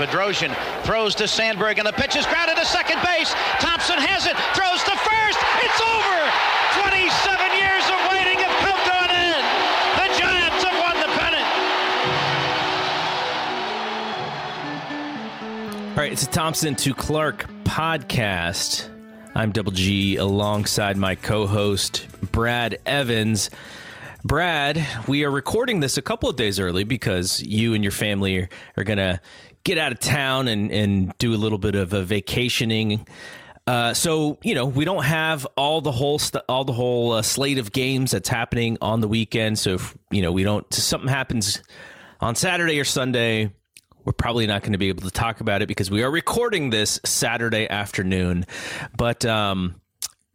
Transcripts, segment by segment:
Bedrosian throws to Sandberg, and the pitch is grounded to second base. Thompson has it, throws to first. It's over. 27 years of waiting have come to an end. The Giants have won the pennant. All right, it's a Thompson to Clark podcast. I'm Double G alongside my co host, Brad Evans. Brad, we are recording this a couple of days early because you and your family are, are going to get out of town and, and do a little bit of a vacationing. Uh, so you know we don't have all the whole st- all the whole uh, slate of games that's happening on the weekend. So if, you know we don't something happens on Saturday or Sunday, we're probably not going to be able to talk about it because we are recording this Saturday afternoon. But um,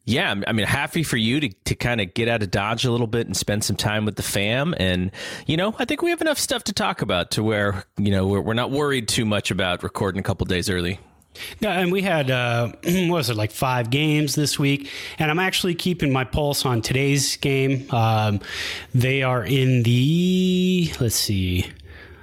yeah, I mean, happy for you to, to kind of get out of Dodge a little bit and spend some time with the fam. And, you know, I think we have enough stuff to talk about to where, you know, we're, we're not worried too much about recording a couple days early. Yeah, and we had uh, what was it like five games this week, and I'm actually keeping my pulse on today's game. Um, they are in the let's see,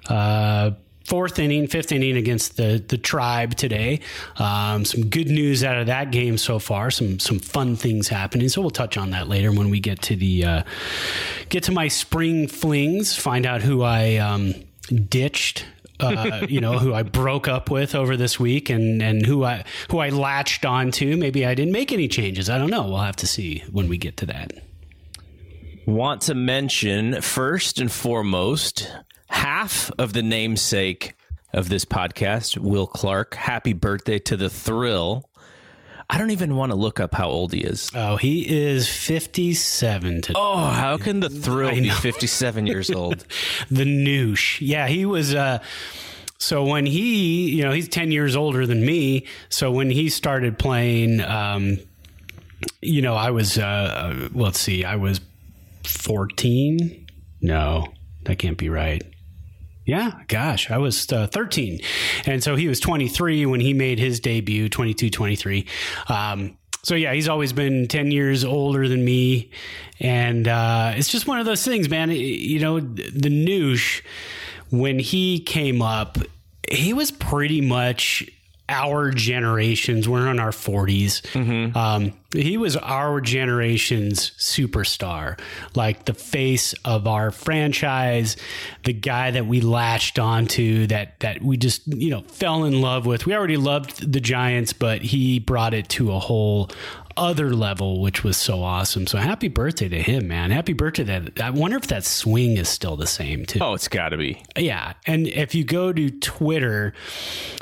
uh, fourth inning, fifth inning against the the tribe today. Um, some good news out of that game so far. Some some fun things happening. So we'll touch on that later when we get to the uh, get to my spring flings. Find out who I um, ditched. Uh, you know who I broke up with over this week, and and who I who I latched onto. Maybe I didn't make any changes. I don't know. We'll have to see when we get to that. Want to mention first and foremost half of the namesake of this podcast, Will Clark. Happy birthday to the thrill. I don't even want to look up how old he is. Oh, he is 57 today. Oh, how can the thrill be 57 years old? the noosh. Yeah, he was. Uh, so when he, you know, he's 10 years older than me. So when he started playing, um, you know, I was, uh, let's see, I was 14. No, that can't be right. Yeah, gosh, I was uh, 13. And so he was 23 when he made his debut, 22, 23. Um, so yeah, he's always been 10 years older than me. And uh, it's just one of those things, man. You know, the Noosh, when he came up, he was pretty much our generations. We're in our 40s. Mm-hmm. Um, he was our generation's superstar, like the face of our franchise, the guy that we latched onto, that that we just you know fell in love with. We already loved the Giants, but he brought it to a whole other level, which was so awesome. So happy birthday to him, man. Happy birthday. That I wonder if that swing is still the same too. Oh, it's got to be. Yeah, and if you go to Twitter,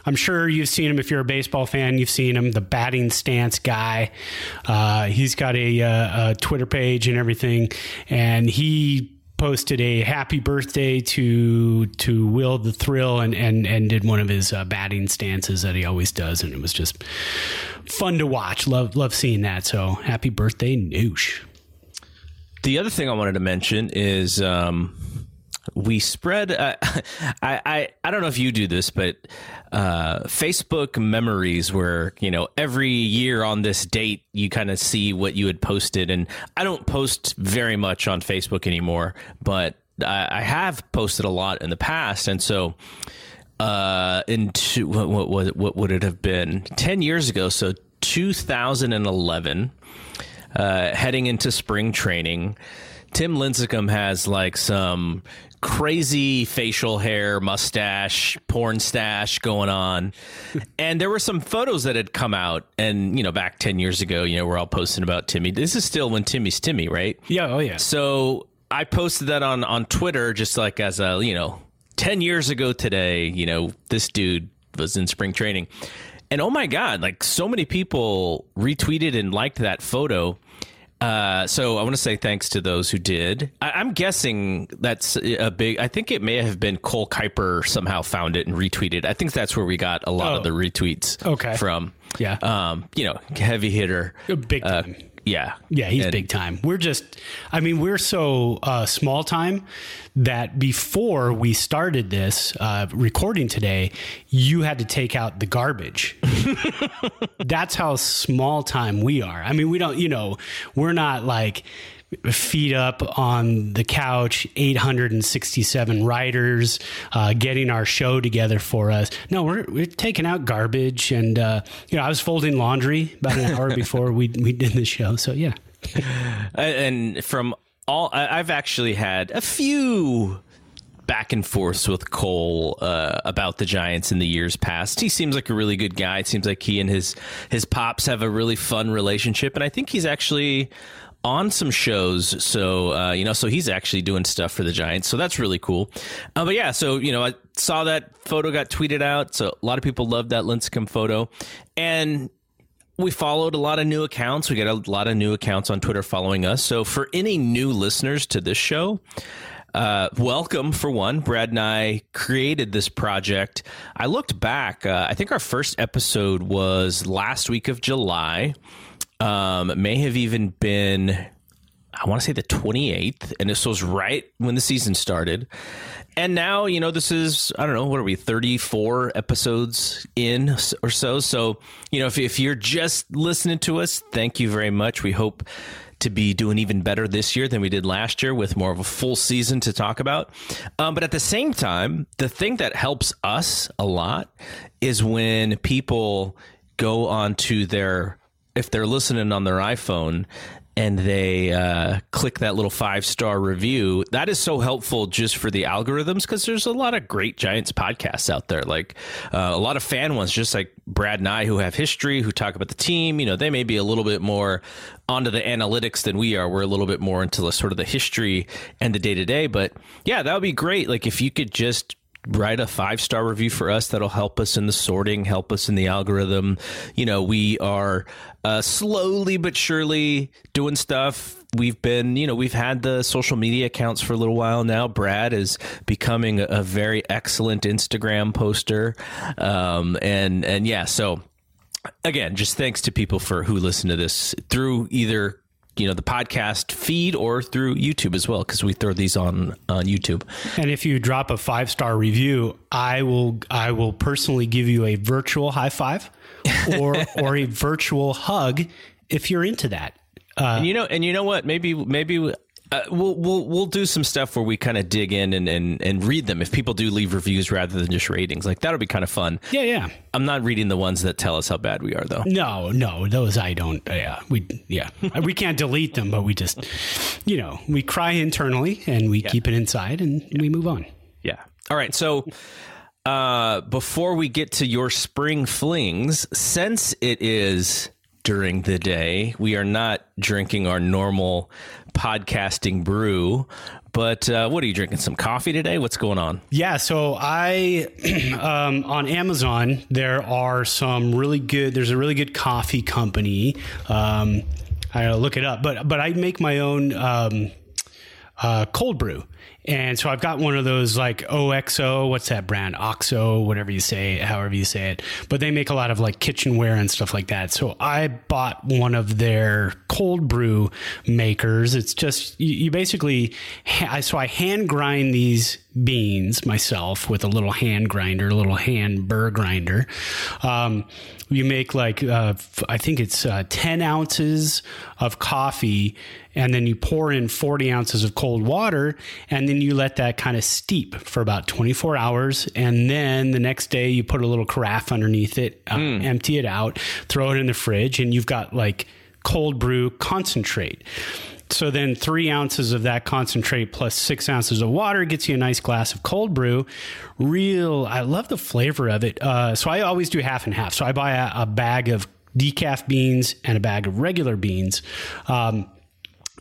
I'm sure you've seen him. If you're a baseball fan, you've seen him, the batting stance guy. Uh, he's got a, a, a Twitter page and everything, and he posted a happy birthday to to Will the Thrill and and and did one of his uh, batting stances that he always does, and it was just fun to watch. Love love seeing that. So happy birthday, Noosh. The other thing I wanted to mention is um, we spread. Uh, I, I I don't know if you do this, but uh, Facebook memories, where you know every year on this date, you kind of see what you had posted, and I don't post very much on Facebook anymore, but I, I have posted a lot in the past, and so uh, into what what what, what would it have been ten years ago? So 2011, uh, heading into spring training. Tim Lincecum has like some crazy facial hair, mustache, porn stash going on. and there were some photos that had come out and, you know, back 10 years ago, you know, we're all posting about Timmy. This is still when Timmy's Timmy, right? Yeah, oh yeah. So I posted that on on Twitter just like as a, you know, 10 years ago today, you know, this dude was in spring training. And oh my God, like so many people retweeted and liked that photo. Uh, so I want to say thanks to those who did. I, am guessing that's a big. I think it may have been Cole Kuiper somehow found it and retweeted. I think that's where we got a lot Oh. of the retweets. Okay. From Yeah. um, you know, heavy hitter. Big Uh, time. Yeah, Yeah, he's And- big time. We're just, I mean, we're so uh, small time that before we started this uh, recording today, you had to take out the garbage. That's how small time we are. I mean, we don't, you know, we're not like feet up on the couch, 867 writers uh, getting our show together for us. No, we're, we're taking out garbage. And, uh, you know, I was folding laundry about an hour before we, we did the show. So, yeah. and from all I've actually had a few back and forths with Cole uh, about the Giants in the years past. He seems like a really good guy. It seems like he and his his pops have a really fun relationship, and I think he's actually on some shows. So uh, you know, so he's actually doing stuff for the Giants. So that's really cool. Uh, but yeah, so you know, I saw that photo got tweeted out. So a lot of people loved that Lincecum photo, and we followed a lot of new accounts. We got a lot of new accounts on Twitter following us. So for any new listeners to this show, uh, welcome for one. Brad and I created this project. I looked back. Uh, I think our first episode was last week of July. Um, may have even been I want to say the 28th, and this was right when the season started. And now, you know, this is, I don't know, what are we, 34 episodes in or so. So, you know, if, if you're just listening to us, thank you very much. We hope to be doing even better this year than we did last year with more of a full season to talk about. Um, but at the same time, the thing that helps us a lot is when people go onto their if they're listening on their iPhone and they uh, click that little five star review, that is so helpful just for the algorithms because there's a lot of great Giants podcasts out there, like uh, a lot of fan ones, just like Brad and I, who have history, who talk about the team. You know, they may be a little bit more onto the analytics than we are. We're a little bit more into the sort of the history and the day to day. But yeah, that would be great. Like if you could just write a five star review for us that'll help us in the sorting help us in the algorithm. You know we are uh, slowly but surely doing stuff. We've been you know we've had the social media accounts for a little while now. Brad is becoming a, very excellent instagram poster. Um, and and yeah so again just thanks to people for who listen to this through either you know the podcast feed or through youtube as well because we throw these on on youtube And if you drop a five star review, I will I will personally give you a virtual high five or or a virtual hug if you're into that. Uh, and you know, and you know what? Maybe, maybe uh, we'll we'll we'll do some stuff where we kind of dig in and, and and read them. If people do leave reviews rather than just ratings, like that'll be kind of fun. yeah, yeah. I'm not reading the ones that tell us how bad we are, though. No, no, those I don't. uh, Yeah, we yeah we can't delete them, but we just you know we cry internally and we keep it inside and we move on. Yeah. All right. So uh, before we get to your spring flings, since it is during the day, we are not drinking our normal podcasting brew. But uh, what are you drinking? Some coffee today? What's going on? Yeah, so I um, on Amazon there are some really good. There's a really good coffee company. Um, I gotta look it up, but but I make my own um, uh, cold brew, And so I've got one of those like OXO, what's that brand? OXO, whatever you say, however you say it. But they make a lot of like kitchenware and stuff like that. So I bought one of their cold brew makers. It's just, you, you basically, so I hand grind these beans myself with a little hand grinder, a little hand burr grinder. Um, you make like uh, I think it's uh, ten ounces of coffee, and then you pour in forty ounces of cold water, and then you let that kind of steep for about twenty four hours, and then the next day you put a little carafe underneath it, uh, mm. empty it out, throw it in the fridge, and you've got like cold brew concentrate. So then three ounces of that concentrate plus six ounces of water gets you a nice glass of cold brew. Real, I love the flavor of it. Uh, so I always do half and half. So I buy a, a, bag of decaf beans and a bag of regular beans. Um,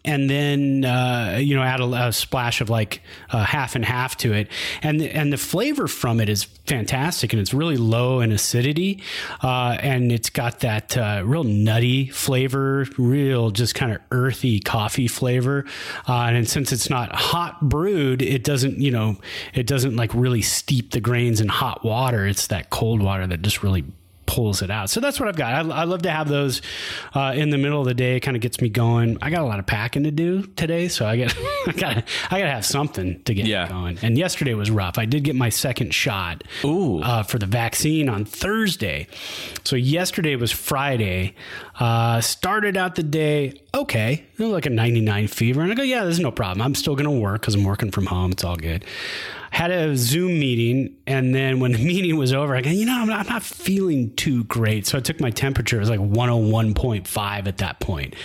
and then uh, you know add a, a splash of like half and half to it, and and the flavor from it is fantastic, and it's really low in acidity, uh, and it's got that uh, real nutty flavor, real just kind of earthy coffee flavor, uh, and since it's not hot brewed, it doesn't you know it doesn't like really steep the grains in hot water. It's that cold water that just really pulls it out. So that's what I've got. I, I love to have those uh, in the middle of the day. It kind of gets me going. I got a lot of packing to do today, so I get I got I got to have something to get yeah. going. And yesterday was rough. I did get my second shot uh, for the vaccine on Thursday. So yesterday was Friday. Uh, started out the day okay, like a 99 fever, and I go, yeah, there's no problem. I'm still going to work because I'm working from home. It's all good had a Zoom meeting, and then when the meeting was over, I go, you know, I'm not, I'm not feeling too great. So I took my temperature; it was like 101.5 at that point,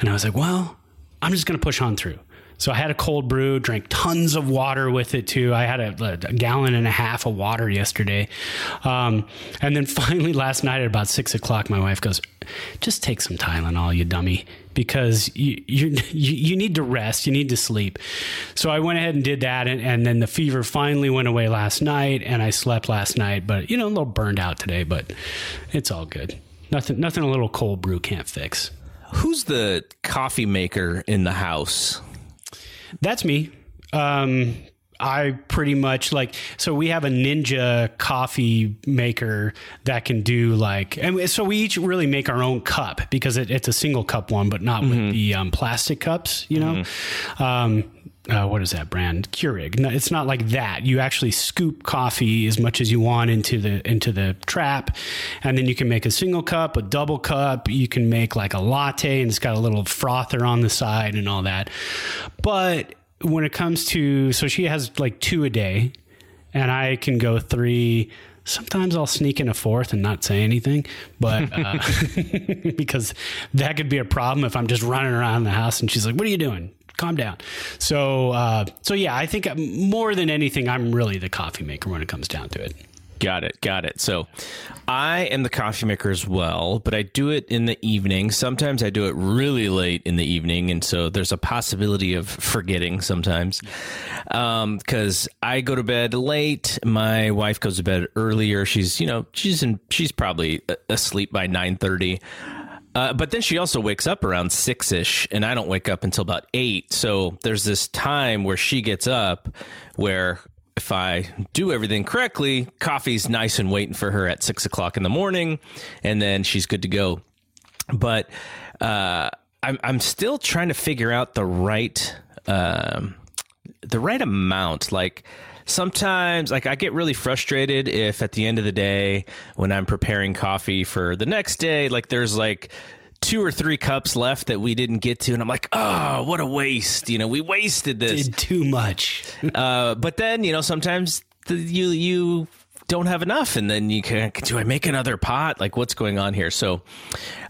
and I was like, well, I'm just going to push on through. So I had a cold brew, drank tons of water with it too. I had a, a gallon and a half of water yesterday. Um, and then finally last night at about six o'clock, my wife goes, just take some Tylenol, you dummy, because you, you, you need to rest. You need to sleep. So I went ahead and did that. And, and then the fever finally went away last night and I slept last night, but you know, a little burned out today, but it's all good. Nothing, nothing a little cold brew can't fix. Who's the coffee maker in the house? That's me. Um, I pretty much like so we have a ninja coffee maker that can do like and so we each really make our own cup because it, it's a single cup one but not mm-hmm. with the um, plastic cups you know mm-hmm. um, uh, what is that brand? Keurig. No, it's not like that. You actually scoop coffee as much as you want into the into the trap and then you can make a single cup a double cup. You can make like a latte and it's got a little frother on the side and all that. But when it comes to so she has like two a day and i can go three. Sometimes i'll sneak in a fourth and not say anything but uh, because that could be a problem if i'm just running around the house and she's like what are you doing calm down so uh, so yeah i think more than anything i'm really the coffee maker when it comes down to it Got it. Got it. So I am the coffee maker as well, but I do it in the evening. Sometimes I do it really late in the evening. And so there's a possibility of forgetting sometimes because um, I go to bed late. My wife goes to bed earlier. She's, you know, she's in, she's probably asleep by 930. Uh, but then she also wakes up around six ish, and I don't wake up until about eight. So there's this time where she gets up where if I do everything correctly, coffee's nice and waiting for her at six o'clock in the morning, and then she's good to go. But uh, I'm I'm still trying to figure out the right um, the right amount. Like sometimes, like I get really frustrated if at the end of the day when I'm preparing coffee for the next day, like there's like two or three cups left that we didn't get to, and I'm like, oh, what a waste! You know, we wasted this. Did too much. uh, but then you know, sometimes the, you you don't have enough, and then you can do I make another pot? Like, what's going on here? So,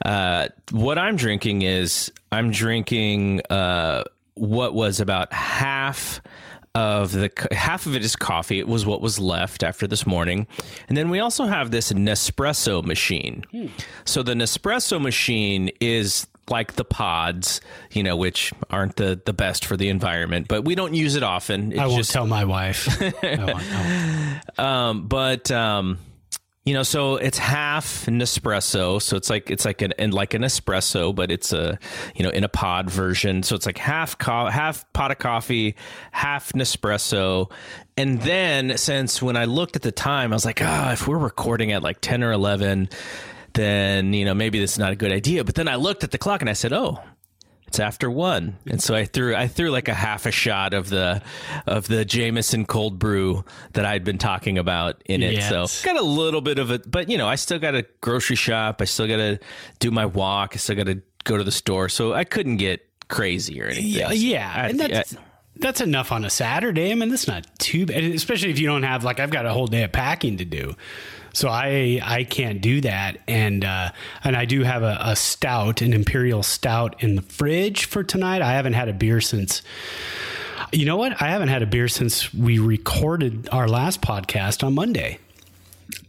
uh, what I'm drinking is I'm drinking uh, what was about half of the half of it is coffee. It was what was left after this morning, and then we also have this Nespresso machine. Hmm. So the Nespresso machine is like the pods, you know, which aren't the the best for the environment, but we don't use it often. It's I won't just, tell my wife. I won't, I won't. Um, but um, You know, so it's half Nespresso, so it's like it's like an and like an espresso, but it's a you know in a pod version. So it's like half co- half pot of coffee, half Nespresso, and then since when I looked at the time, I was like, ah, oh, if we're recording at like ten or eleven, then you know maybe this is not a good idea. But then I looked at the clock and I said, oh, it's after one, and so I threw I threw like a half a shot of the of the Jameson cold brew that I'd been talking about in it. Yes. So got a little bit of it, but you know I still got a grocery shop. I still got to do my walk. I still got to go to the store. So I couldn't get crazy or anything. Yeah, yeah. I- and that's I- that's enough on a Saturday. I mean, that's not too bad, especially if you don't have like I've got a whole day of packing to do. So I I can't do that, and uh, and I do have a, a stout, an imperial stout in the fridge for tonight. I haven't had a beer since. You know what? I haven't had a beer since we recorded our last podcast on Monday.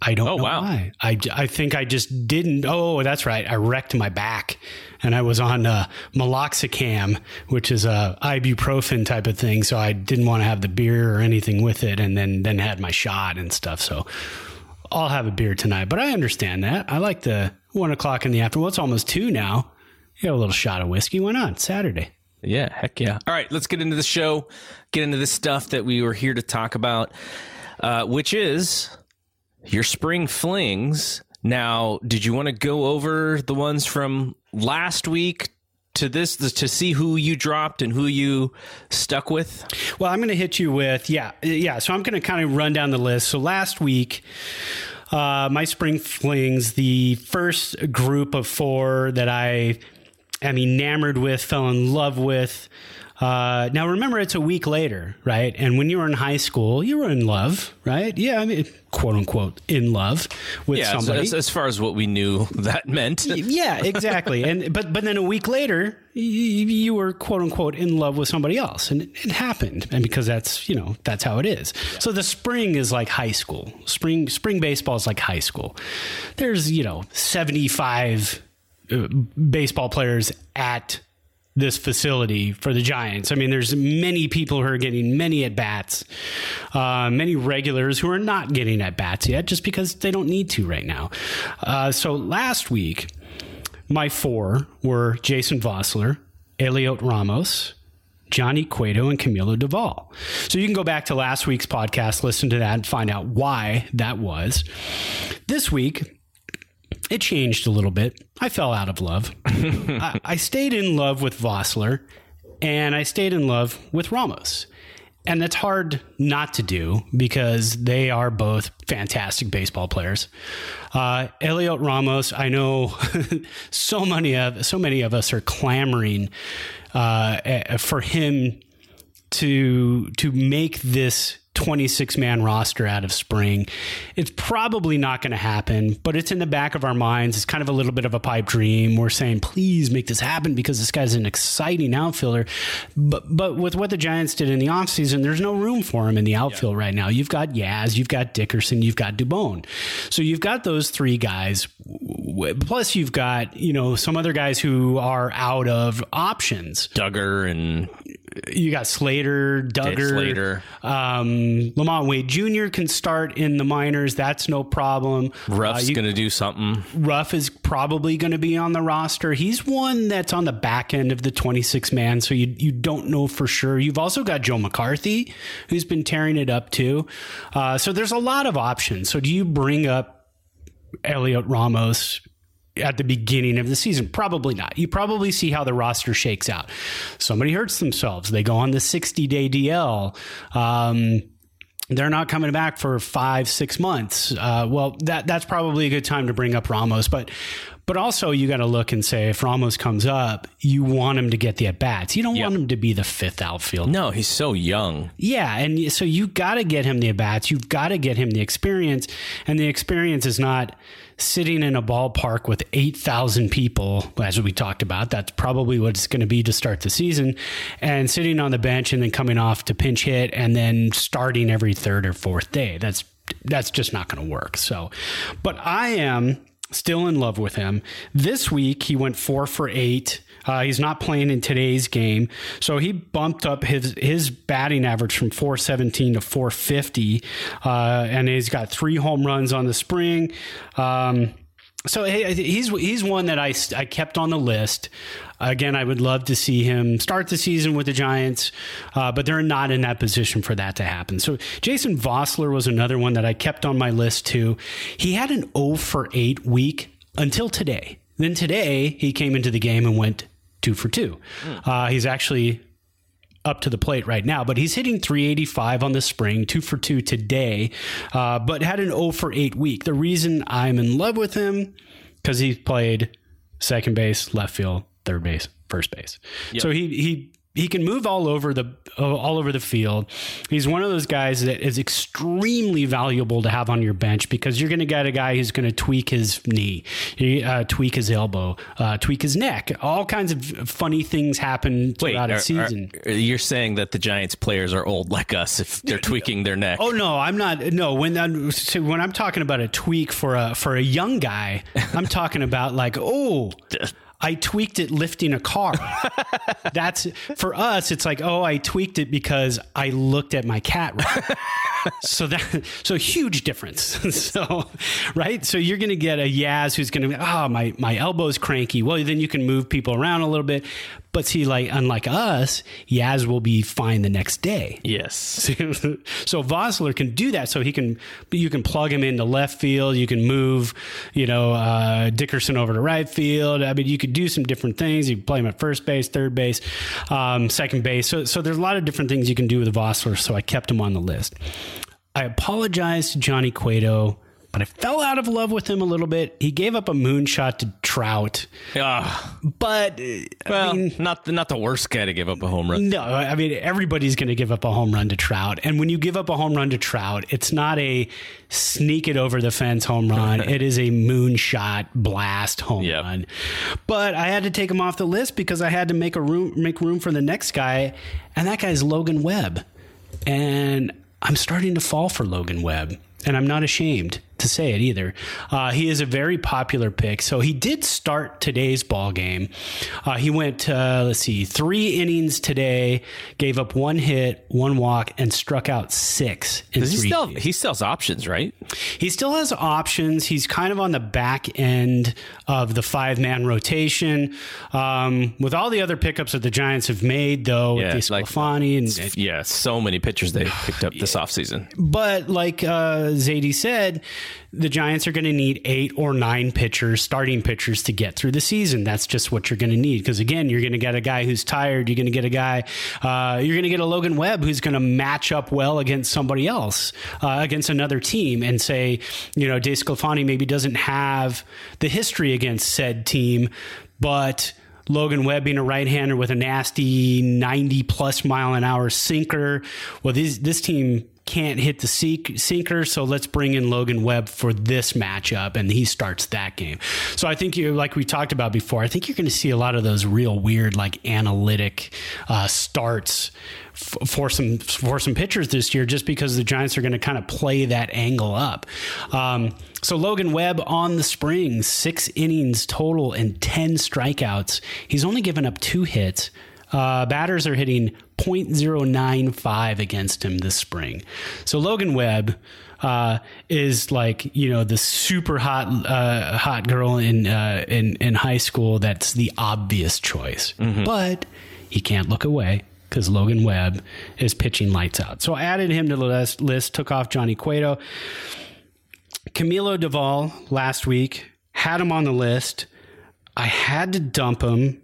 I don't Oh, know wow. why. I, I think I just didn't. Oh, that's right. I wrecked my back and I was on uh, Meloxicam, which is a ibuprofen type of thing. So I didn't want to have the beer or anything with it and then, then had my shot and stuff. So I'll have a beer tonight, but I understand that. I like the one o'clock in the afternoon. Well, it's almost two now. You have a little shot of whiskey. Why not? Saturday. Yeah, heck yeah. All right, let's get into the show, get into the stuff that we were here to talk about, uh, which is your spring flings. Now, did you want to go over the ones from last week to this to see who you dropped and who you stuck with? Well, I'm going to hit you with yeah, yeah. So I'm going to kind of run down the list. So last week, uh, my spring flings, the first group of four that I am enamored with, fell in love with. Uh, now remember, it's a week later, right? And when you were in high school, you were in love, right? Yeah, I mean, quote unquote, in love with Yeah, somebody. as, as far as what we knew that meant. yeah, exactly. and but but then a week later, y- you were quote unquote in love with somebody else, and it, it happened. And because that's you know that's how it is. So the spring is like high school. Spring spring baseball is like high school. There's you know seventy five uh, baseball players at this facility for the Giants. I mean, there's many people who are getting many at bats, uh, many regulars who are not getting at bats yet, just because they don't need to right now. Uh, so last week, my four were Jason Vosler, Heliot Ramos. Johnny Cueto and Camilo Doval. So you can go back to last week's podcast, listen to that, and find out why that was. This week, it changed a little bit. I fell out of love. I, I stayed in love with Vosler and I stayed in love with Ramos. And that's hard not to do because they are both fantastic baseball players. Uh, Heliot Ramos, I know so many of so many of us are clamoring uh, eh, for him to to make this 26 man roster out of spring. It's probably not going to happen, but it's in the back of our minds. It's kind of a little bit of a pipe dream. We're saying, please make this happen because this guy's an exciting outfielder. But but with what the Giants did in the offseason, there's no room for him in the outfield right now. You've got Yaz, you've got Dickerson, you've got Dubon. So you've got those three guys. Plus, you've got you know some other guys who are out of options Duggar and you got Slater, Duggar, Slater. Um, LaMonte Wade Jr. can start in the minors. That's no problem. Ruf's Uh, going to do something. Ruff is probably going to be on the roster. He's one that's on the back end of the 26 man, so you you don't know for sure. You've also got Joe McCarthy, who's been tearing it up too. Uh, so there's a lot of options. So do you bring up Heliot Ramos? At the beginning of the season, probably not. You probably see how the roster shakes out. Somebody hurts themselves, they go on the 60 day DL. Um, they're not coming back for five, six months. Uh, well, that that's probably a good time to bring up Ramos, but but also you got to look and say if Ramos comes up, you want him to get the at bats. You don't want him to be the fifth outfield. No, he's so young. Yeah, and so you got to get him the at bats. You've got to get him the experience, and the experience is not sitting in a ballpark with eight thousand people, as we talked about. That's probably what it's going to be to start the season, and sitting on the bench and then coming off to pinch hit and then starting every third or fourth day. That's that's just not going to work. So, but I am still in love with him. This week he went four for eight Uh, he's not playing in today's game, so he bumped up his his batting average from 417 to 450, uh, and he's got three home runs on the spring. Um, so he's he's one that I, I kept on the list. Again, I would love to see him start the season with the Giants, uh, but they're not in that position for that to happen. So Jason Vosler was another one that I kept on my list too. He had an 0 for 8 week until today. Then today he came into the game and went two for two. Mm. Uh, he's actually up to the plate right now, but he's hitting 385 on the spring, two for two today, uh, but had an 0 for 8 week. The reason I'm in love with him, because he played second base, left field, third base, first base. Yep. So he, he he can move all over the uh, all over the field. He's one of those guys that is extremely valuable to have on your bench because you're going to get a guy who's going to tweak his knee, uh, tweak his elbow, uh, tweak his neck. All kinds of funny things happen throughout Wait, a season. Are, you're saying that the Giants players are old like us if they're tweaking their neck? Oh no, I'm not. No, when I'm, so when I'm talking about a tweak for a for a young guy, I'm talking about like oh. I tweaked it lifting a car. That's for us. It's like, oh, I tweaked it because I looked at my cat. Right? so that so huge difference. so right. So you're going to get a Yaz who's going to be, oh, my my elbow's cranky. Well, then you can move people around a little bit. But see, like unlike us, Yaz will be fine the next day. Yes. so Vosler can do that. So he can you can plug him into left field. You can move, you know, uh, Dickerson over to right field. I mean, you could do some different things. You can play him at first base, third base, um, second base. So so there's a lot of different things you can do with Vosler. So I kept him on the list. I apologize to Johnny Cueto but I fell out of love with him a little bit. He gave up a moonshot to Trout. Uh, but well, I mean, not the, not the worst guy to give up a home run. No, I mean everybody's going to give up a home run to Trout, and when you give up a home run to Trout, it's not a sneak it over the fence home run. it is a moonshot blast home yep. run. But I had to take him off the list because I had to make a room make room for the next guy, and that guy's Logan Webb, and I'm starting to fall for Logan Webb and I'm not ashamed to say it either. Uh, he is a very popular pick. So he did start today's ball game. Uh, he went, uh, let's see, three innings today, gave up one hit, one walk, and struck out six. In Does he still he still has options, right? He still has options. He's kind of on the back end of the five man rotation. Um, with all the other pickups that the Giants have made, though, yeah, with like, and yeah, so many pitchers they picked up this offseason. But like uh, Zaidi said, the Giants are going to need eight or nine pitchers, starting pitchers, to get through the season. That's just what you're going to need. Because again, you're going to get a guy who's tired. You're going to get a guy. Uh, you're going to get a Logan Webb who's going to match up well against somebody else, uh, against another team, and say, you know, DeSclafani maybe doesn't have the history against said team, but. Logan Webb being a right-hander with a nasty 90 plus mile an hour sinker. Well, this this team can't hit the sinker, so let's bring in Logan Webb for this matchup, and he starts that game. So I think you, like we talked about before, I think you're going to see a lot of those real weird, like analytic uh, starts f- for some for some pitchers this year, just because the Giants are going to kind of play that angle up. Um, so Logan Webb on the spring, six innings total and ten strikeouts. He's only given up two hits. Uh, batters are hitting 0.095 against him this spring. So Logan Webb uh, is like you know the super hot uh, hot girl in uh, in in high school. That's the obvious choice, mm-hmm. but he can't look away because Logan Webb is pitching lights out. So I added him to the list, list took off Johnny Cueto. Camilo Doval last week had him on the list. I had to dump him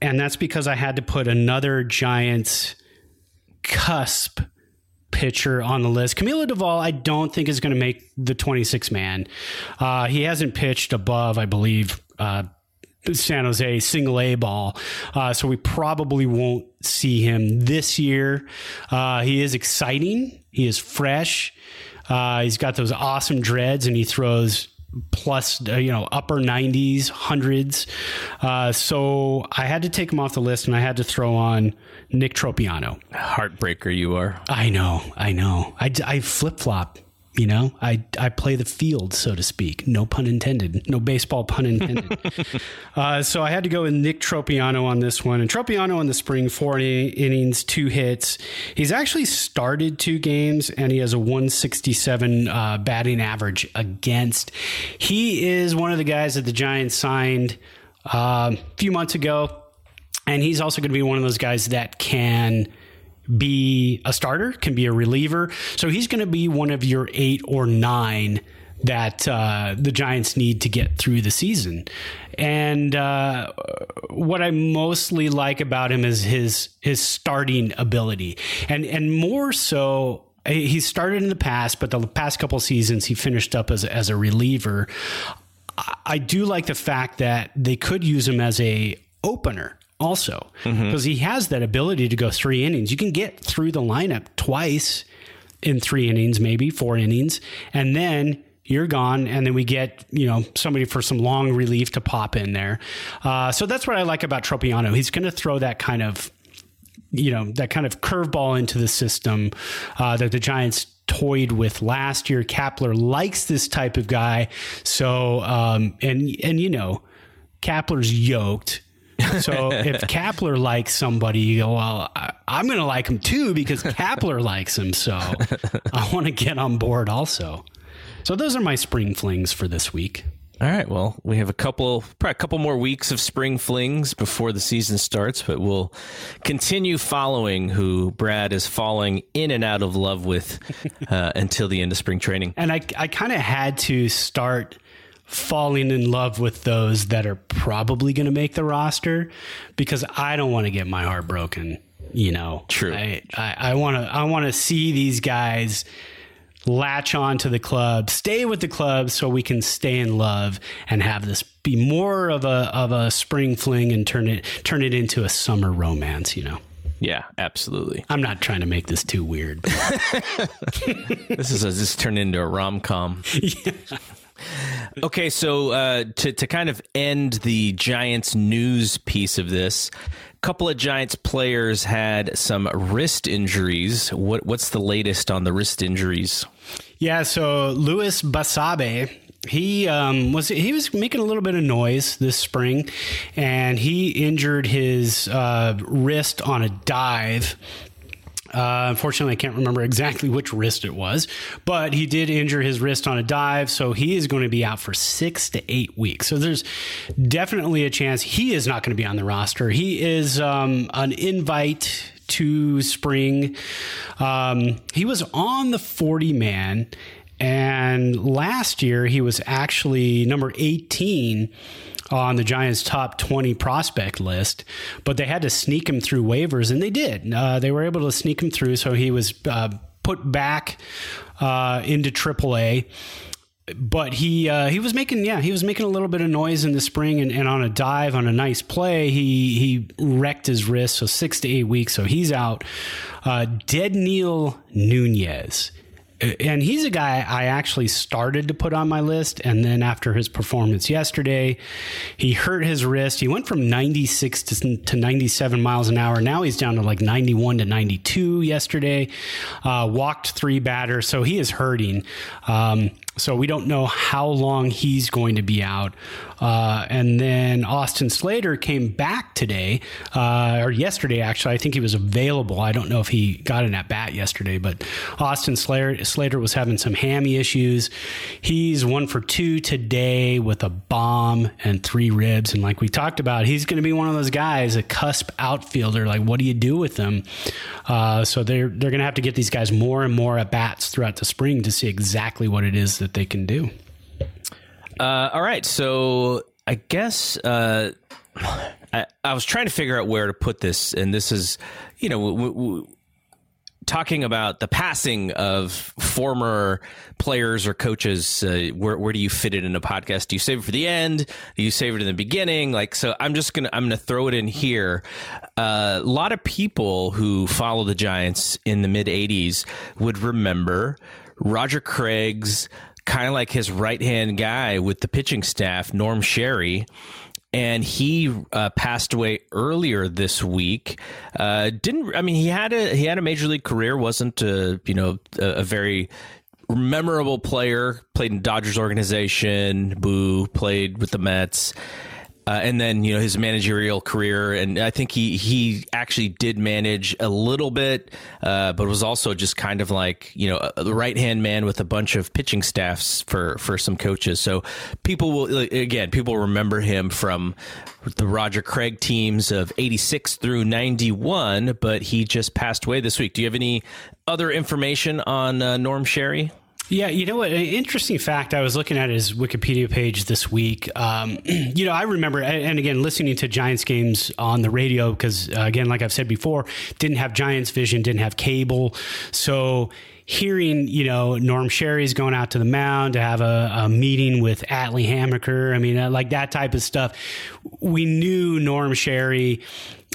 and that's because I had to put another Giants cusp pitcher on the list. Camilo Doval, I don't think is going to make the 26 man. Uh, he hasn't pitched above, I believe, uh, San Jose single A ball. Uh, so we probably won't see him this year. Uh, he is exciting. He is fresh. Uh, he's got those awesome dreads and he throws plus uh, you know upper 90s hundreds. Uh, so i had to take him off the list and i had to throw on nick Tropeano. heartbreaker you are. I know i know. I, I flip-flop You know, I I play the field, so to speak. No pun intended. No baseball pun intended. uh, so I had to go with Nick Tropeano on this one. And Tropeano in the spring, four innings, two hits. He's actually started two games, and he has a 167 uh, batting average against. He is one of the guys that the Giants signed uh, a few months ago, and he's also going to be one of those guys that can be a starter, can be a reliever. So he's going to be one of your eight or nine that uh, the Giants need to get through the season. And uh, what I mostly like about him is his his starting ability, and and more so. He started in the past, but the past couple seasons he finished up as as a reliever. I do like the fact that they could use him as a opener also because mm-hmm. he has that ability to go three innings. You can get through the lineup twice in three innings, maybe four innings, and then you're gone, and then we get you know somebody for some long relief to pop in there. Uh, so that's what I like about Tropeano. He's going to throw that kind of you know that kind of curveball into the system uh, that the Giants toyed with last year. Kapler likes this type of guy, so um, and and you know. Kapler's yoked so if Kapler likes somebody, you go, well, I, am going to like him too because Kapler likes him. So I want to get on board also. So those are my spring flings for this week. All right. Well, we have a couple, probably a couple more weeks of spring flings before the season starts, but we'll continue following who Brad is falling in and out of love with uh, until the end of spring training. And I, I kind of had to start falling in love with those that are probably going to make the roster because I don't want to get my heart broken. You know, true. I want to I want to see these guys latch on to the club, stay with the club, so we can stay in love and have this be more of a of a spring fling and turn it turn it into a summer romance. You know. Yeah, absolutely. I'm not trying to make this too weird. this is a, this turned into a rom com. Yeah. Okay, so uh, to to kind of end the Giants news piece of this, a couple of Giants players had some wrist injuries. What what's the latest on the wrist injuries? Yeah, so Luis Basabe, he um, was he was making a little bit of noise this spring, and he injured his uh, wrist on a dive uh, unfortunately, I can't remember exactly which wrist it was, but he did injure his wrist on a dive, so he is going to be out for six to eight weeks. So there's definitely a chance he is not going to be on the roster. He is um, an invite to spring. Um, he was on the 40 man, and last year he was actually number 18 on the Giants' top 20 prospect list, but they had to sneak him through waivers, and they did. Uh, they were able to sneak him through, so he was uh, put back uh, into AAA. But he uh, he was making yeah he was making a little bit of noise in the spring and, and on a dive on a nice play he he wrecked his wrist so six to eight weeks so he's out. Uh, Neil Nunez and he's a guy I actually started to put on my list. And then after his performance yesterday, he hurt his wrist. He went from 96 to, to 97 miles an hour. Now he's down to like 91 to 92 yesterday. Uh, walked three batters. So he is hurting. Um, so we don't know how long he's going to be out. Uh, and then Austin Slater came back today, uh, or yesterday, actually. I think he was available. I don't know if he got an at bat yesterday, but Austin Slater, Slater was having some hammy issues. He's one for two today with a bomb and three ribs. And like we talked about, he's going to be one of those guys, a cusp outfielder. Like, what do you do with them? Uh, so they're, they're going to have to get these guys more and more at bats throughout the spring to see exactly what it is that they can do. Uh, all right, so I guess uh, I, I, was trying to figure out where to put this, and this is, you know, w- w- talking about the passing of former players or coaches. Uh, where where do you fit it in a podcast? Do you save it for the end? Do you save it in the beginning? Like, so I'm just gonna I'm gonna throw it in here. Uh, a lot of people who follow the Giants in the mid '80s would remember Roger Craig's kind of like his right hand guy with the pitching staff, Norm Sherry. And he uh, passed away earlier this week. Uh, didn't I mean he had a he had a major league career? wasn't a, you know a, a very memorable player, played in Dodgers organization, Boo, played with the Mets. Uh, and then you know his managerial career, and I think he he actually did manage a little bit, uh, but was also just kind of like you know the right hand man with a bunch of pitching staffs for for some coaches. So people will again people remember him from the Roger Craig teams of '86 through '91, but he just passed away this week. Do you have any other information on uh, Norm Sherry? Yeah, you know what? An interesting fact I was looking at his Wikipedia page this week. Um, you know, I remember, and again, listening to Giants games on the radio because, uh, again, like I've said before, didn't have Giants vision, didn't have cable. So hearing, you know, Norm Sherry's going out to the mound to have a, a meeting with Atlee Hammaker, I mean, uh, like that type of stuff. We knew Norm Sherry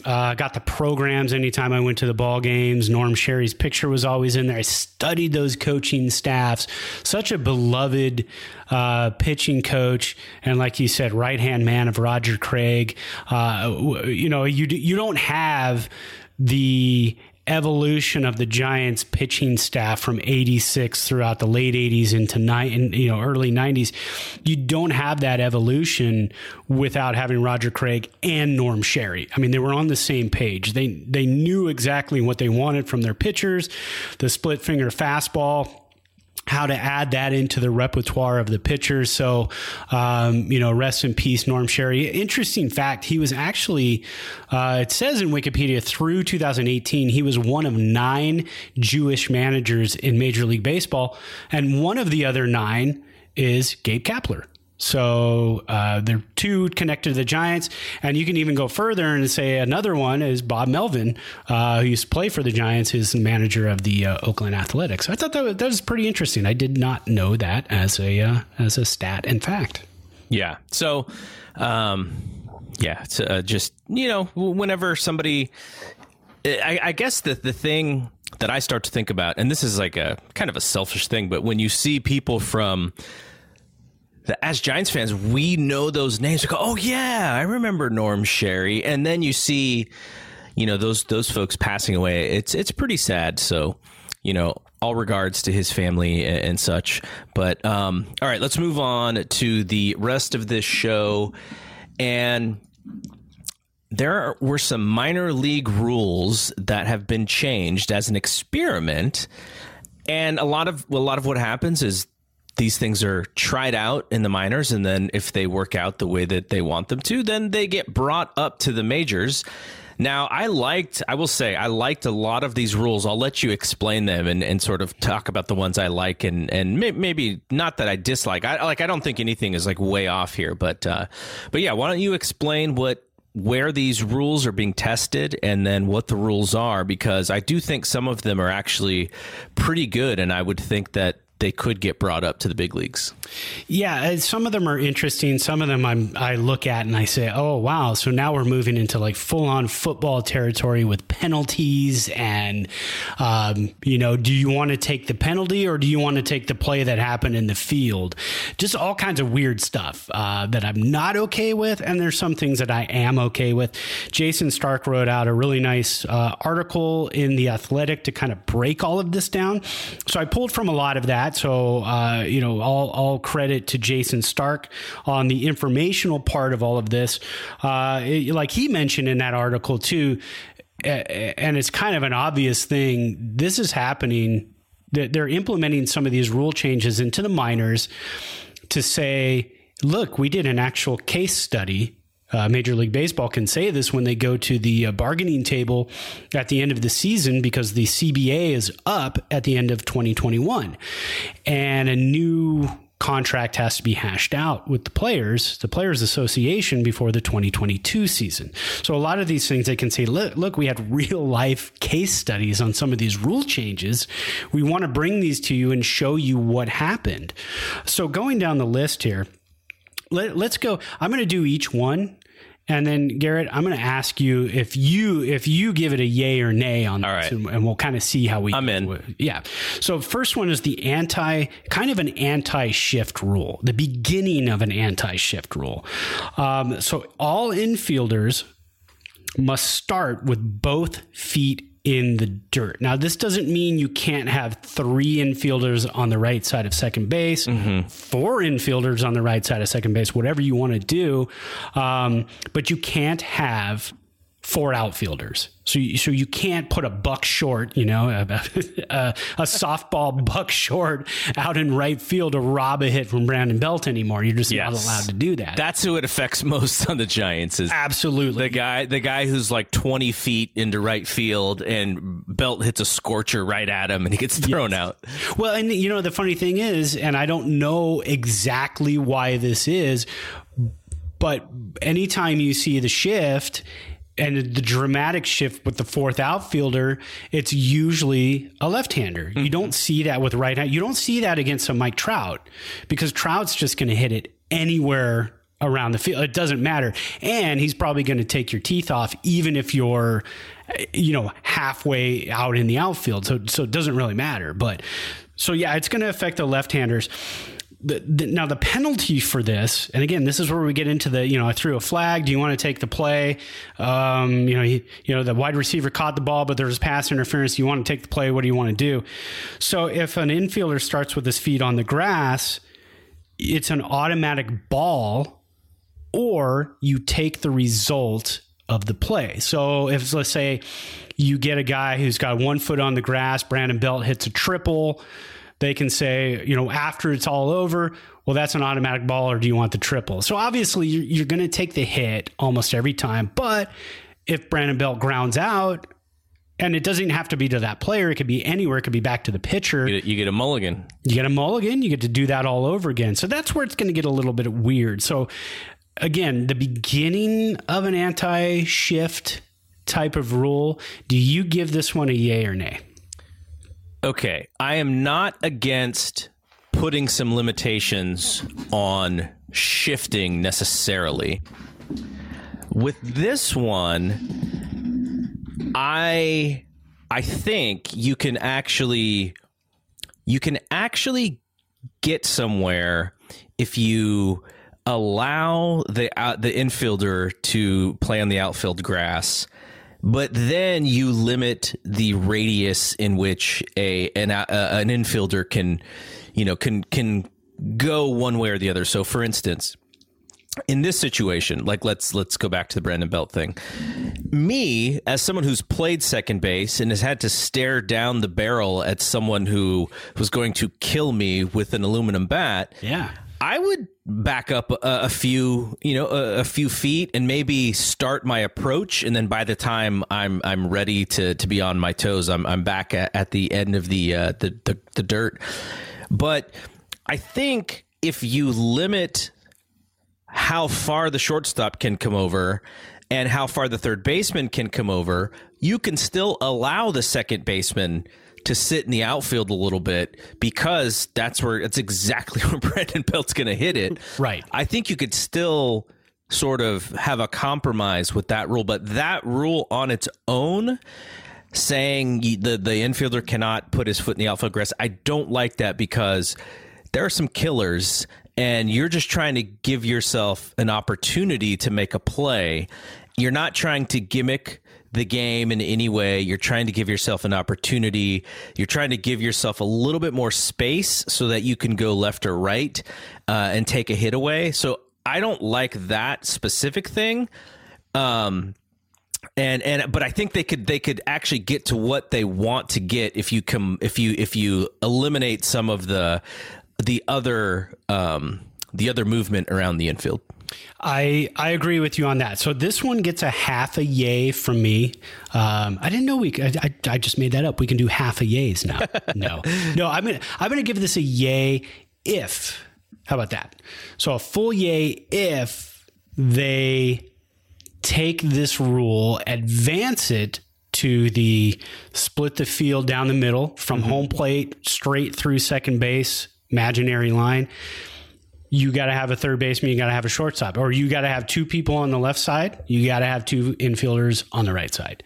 uh, got the programs anytime I went to the ball games. Norm Sherry's picture was always in there. I studied those coaching staffs. Such a beloved uh, pitching coach, and like you said, right hand man of Roger Craig. Uh, you know, you you don't have the evolution of the Giants pitching staff from 86 throughout the late 80s into ni- in, you know early 90s you don't have that evolution without having Roger Craig and Norm Sherry. I mean they were on the same page. They they knew exactly what they wanted from their pitchers the split finger fastball how to add that into the repertoire of the pitchers. So, um, you know, rest in peace, Norm Sherry. Interesting fact, he was actually, uh, it says in Wikipedia, through 2018, he was one of nine Jewish managers in Major League Baseball. And one of the other nine is Gabe Kapler. So uh, they're two connected to the Giants, and you can even go further and say another one is Bob Melvin, uh, who used to play for the Giants, is the manager of the uh, Oakland Athletics. I thought that was, that was pretty interesting. I did not know that as a uh, as a stat and fact. Yeah. So, um, yeah, it's uh, just you know whenever somebody, I, I guess the the thing that I start to think about, and this is like a kind of a selfish thing, but when you see people from as Giants fans, we know those names. Go, oh yeah, I remember Norm Sherry, and then you see, you know, those those folks passing away. It's it's pretty sad. So, you know, all regards to his family and, and such. But um, all right, let's move on to the rest of this show, and there were some minor league rules that have been changed as an experiment. And a lot of a lot of what happens is these things are tried out in the minors and then if they work out the way that they want them to then they get brought up to the majors. Now i liked i will say i liked a lot of these rules. I'll let you explain them and, and sort of talk about the ones i like and and may, maybe not that i dislike. I like i don't think anything is like way off here but uh but yeah why don't you explain what where these rules are being tested and then what the rules are? Because I do think some of them are actually pretty good and I would think that they could get brought up to the big leagues. Yeah, some of them are interesting. Some of them I'm, i look at and I say, "Oh, wow!" So now we're moving into like full on football territory with penalties, and um, you know, do you want to take the penalty or do you want to take the play that happened in the field? Just all kinds of weird stuff uh, that I'm not okay with, and there's some things that I am okay with. Jayson Stark wrote out a really nice uh, article in the Athletic to kind of break all of this down. So I pulled from a lot of that that. So, uh, you know, all, all credit to Jayson Stark on the informational part of all of this. Uh, it, like he mentioned in that article, too, and it's kind of an obvious thing. This is happening. They're implementing some of these rule changes into the minors to say, look, we did an actual case study uh, Major League Baseball can say this when they go to the uh, bargaining table at the end of the season because the CBA is up at the end of 2021 and a new contract has to be hashed out with the players, the Players Association, before the 2022 season. So a lot of these things they can say, look, look, we had real life case studies on some of these rule changes. We want to bring these to you and show you what happened. So going down the list here, let, us go. I'm going to do each one and then Garrett, I'm going to ask you if you if you give it a yay or nay on All this, right. and we'll kind of see how we. I'm in. Yeah. So first one is the anti, kind of an anti-shift rule, the beginning of an anti-shift rule. Um, so all infielders must start with both feet in the dirt. Now, this doesn't mean you can't have three infielders on the right side of second base, four infielders on the right side of second base, whatever you want to do. Um, but you can't have four outfielders. So you, so you can't put a buck short, you know, a, a, a softball buck short out in right field to rob a hit from Brandon Belt anymore. You're just not allowed to do that. That's who it affects most on the Giants is Absolutely. the guy the guy who's like 20 feet into right field and Belt hits a scorcher right at him and he gets thrown out. Well, and you know, the funny thing is, and I don't know exactly why this is, but anytime you see the shift and the dramatic shift with the fourth outfielder, it's usually a left hander. You don't see that with right hand. You don't see that against a Mike Trout because Trout's just going to hit it anywhere around the field. It doesn't matter. And he's probably going to take your teeth off, even if you're, eh, you know, halfway out in the outfield. So, so it doesn't really matter. But so, yeah, it's going to affect the left handers. The, the, now the penalty for this, and again, this is where we get into the, you know, I threw a flag. Do you want to take the play? Um, you know, he, you know, the wide receiver caught the ball, but there's pass interference. You want to take the play? What do you want to do? So if an infielder starts with his feet on the grass, it's an automatic ball or you take the result of the play. So if let's say you get a guy who's got one foot on the grass, Brandon Belt hits a triple, they can say, you know, after it's all over, well, that's an automatic ball, or do you want the triple? So obviously, you're, you're going to take the hit almost every time. But if Brandon Belt grounds out, and it doesn't have to be to that player, it could be anywhere, it could be back to the pitcher. You get, you get a mulligan. You get a mulligan, you get to do that all over again. So that's where it's going to get a little bit weird. So again, the beginning of an anti-shift type of rule, do you give this one a yay or nay? Okay, I am not against putting some limitations on shifting necessarily. With this one, I I think you can actually you can actually get somewhere if you allow the out, the infielder to play on the outfield grass but then you limit the radius in which a an uh, an infielder can you know can can go one way or the other so for instance in this situation like let's let's go back to the Brandon Belt thing me as someone who's played second base and has had to stare down the barrel at someone who was going to kill me with an aluminum bat Yeah. I would back up a, a few, you know, a, a few feet and maybe start my approach, and then by the time I'm I'm ready to to be on my toes, I'm I'm back at, at the end of the, uh, the the the dirt. But I think if you limit how far the shortstop can come over and how far the third baseman can come over, you can still allow the second baseman to sit in the outfield a little bit because that's where that's exactly where Brandon Belt's going to hit it. Right. I think you could still sort of have a compromise with that rule, but that rule on its own saying the the infielder cannot put his foot in the outfield grass, I don't like that because there are some killers and you're just trying to give yourself an opportunity to make a play. You're not trying to gimmick the game in any way. You're trying to give yourself an opportunity. You're trying to give yourself a little bit more space so that you can go left or right uh, and take a hit away. So I don't like that specific thing. Um, and and but I think they could they could actually get to what they want to get if you come if you if you eliminate some of the the other um the other movement around the infield. I I agree with you on that. So this one gets a half a yay from me. Um, I didn't know we. I, I I just made that up. We can do half a yays now. no, no. I'm gonna I'm gonna give this a yay if. How about that? So a full yay if they take this rule, advance it to the split the field down the middle from home plate straight through second base, imaginary line you got to have a third baseman, you got to have a shortstop, or you got to have two people on the left side, you got to have two infielders on the right side.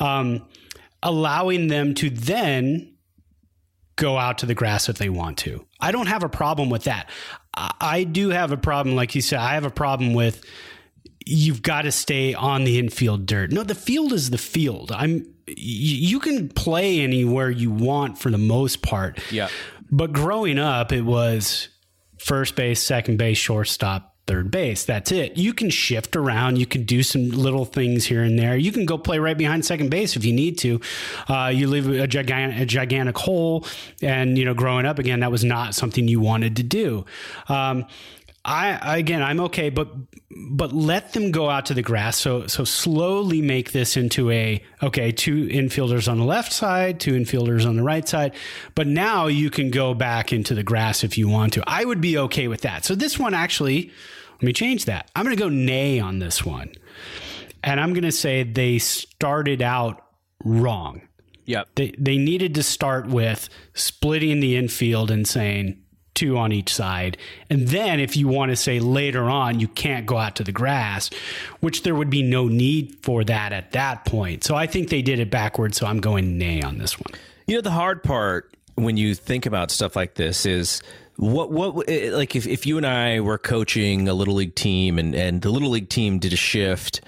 Um, allowing them to then go out to the grass if they want to. I don't have a problem with that. I, I do have a problem, like you said, I have a problem with you've got to stay on the infield dirt. No, the field is the field. I'm you can play anywhere you want for the most part. Yeah. But growing up, it was first base, second base, shortstop, third base. That's it. You can shift around. You can do some little things here and there. You can go play right behind second base if you need to. Uh, you leave a gigantic, a gigantic hole, and you know, growing up again, that was not something you wanted to do. Um, I again, I'm okay, but but let them go out to the grass. So so slowly make this into a okay, two infielders on the left side, two infielders on the right side. But now you can go back into the grass if you want to. I would be okay with that. So this one actually, let me change that. I'm going to go nay on this one, and I'm going to say they started out wrong. Yep. They they needed to start with splitting the infield and saying two on each side. And then if you want to say later on, you can't go out to the grass, which there would be no need for that at that point. So I think they did it backwards. So I'm going nay on this one. You know, the hard part when you think about stuff like this is what what eh, like if, if you and I were coaching a little league team and and the little league team did a shift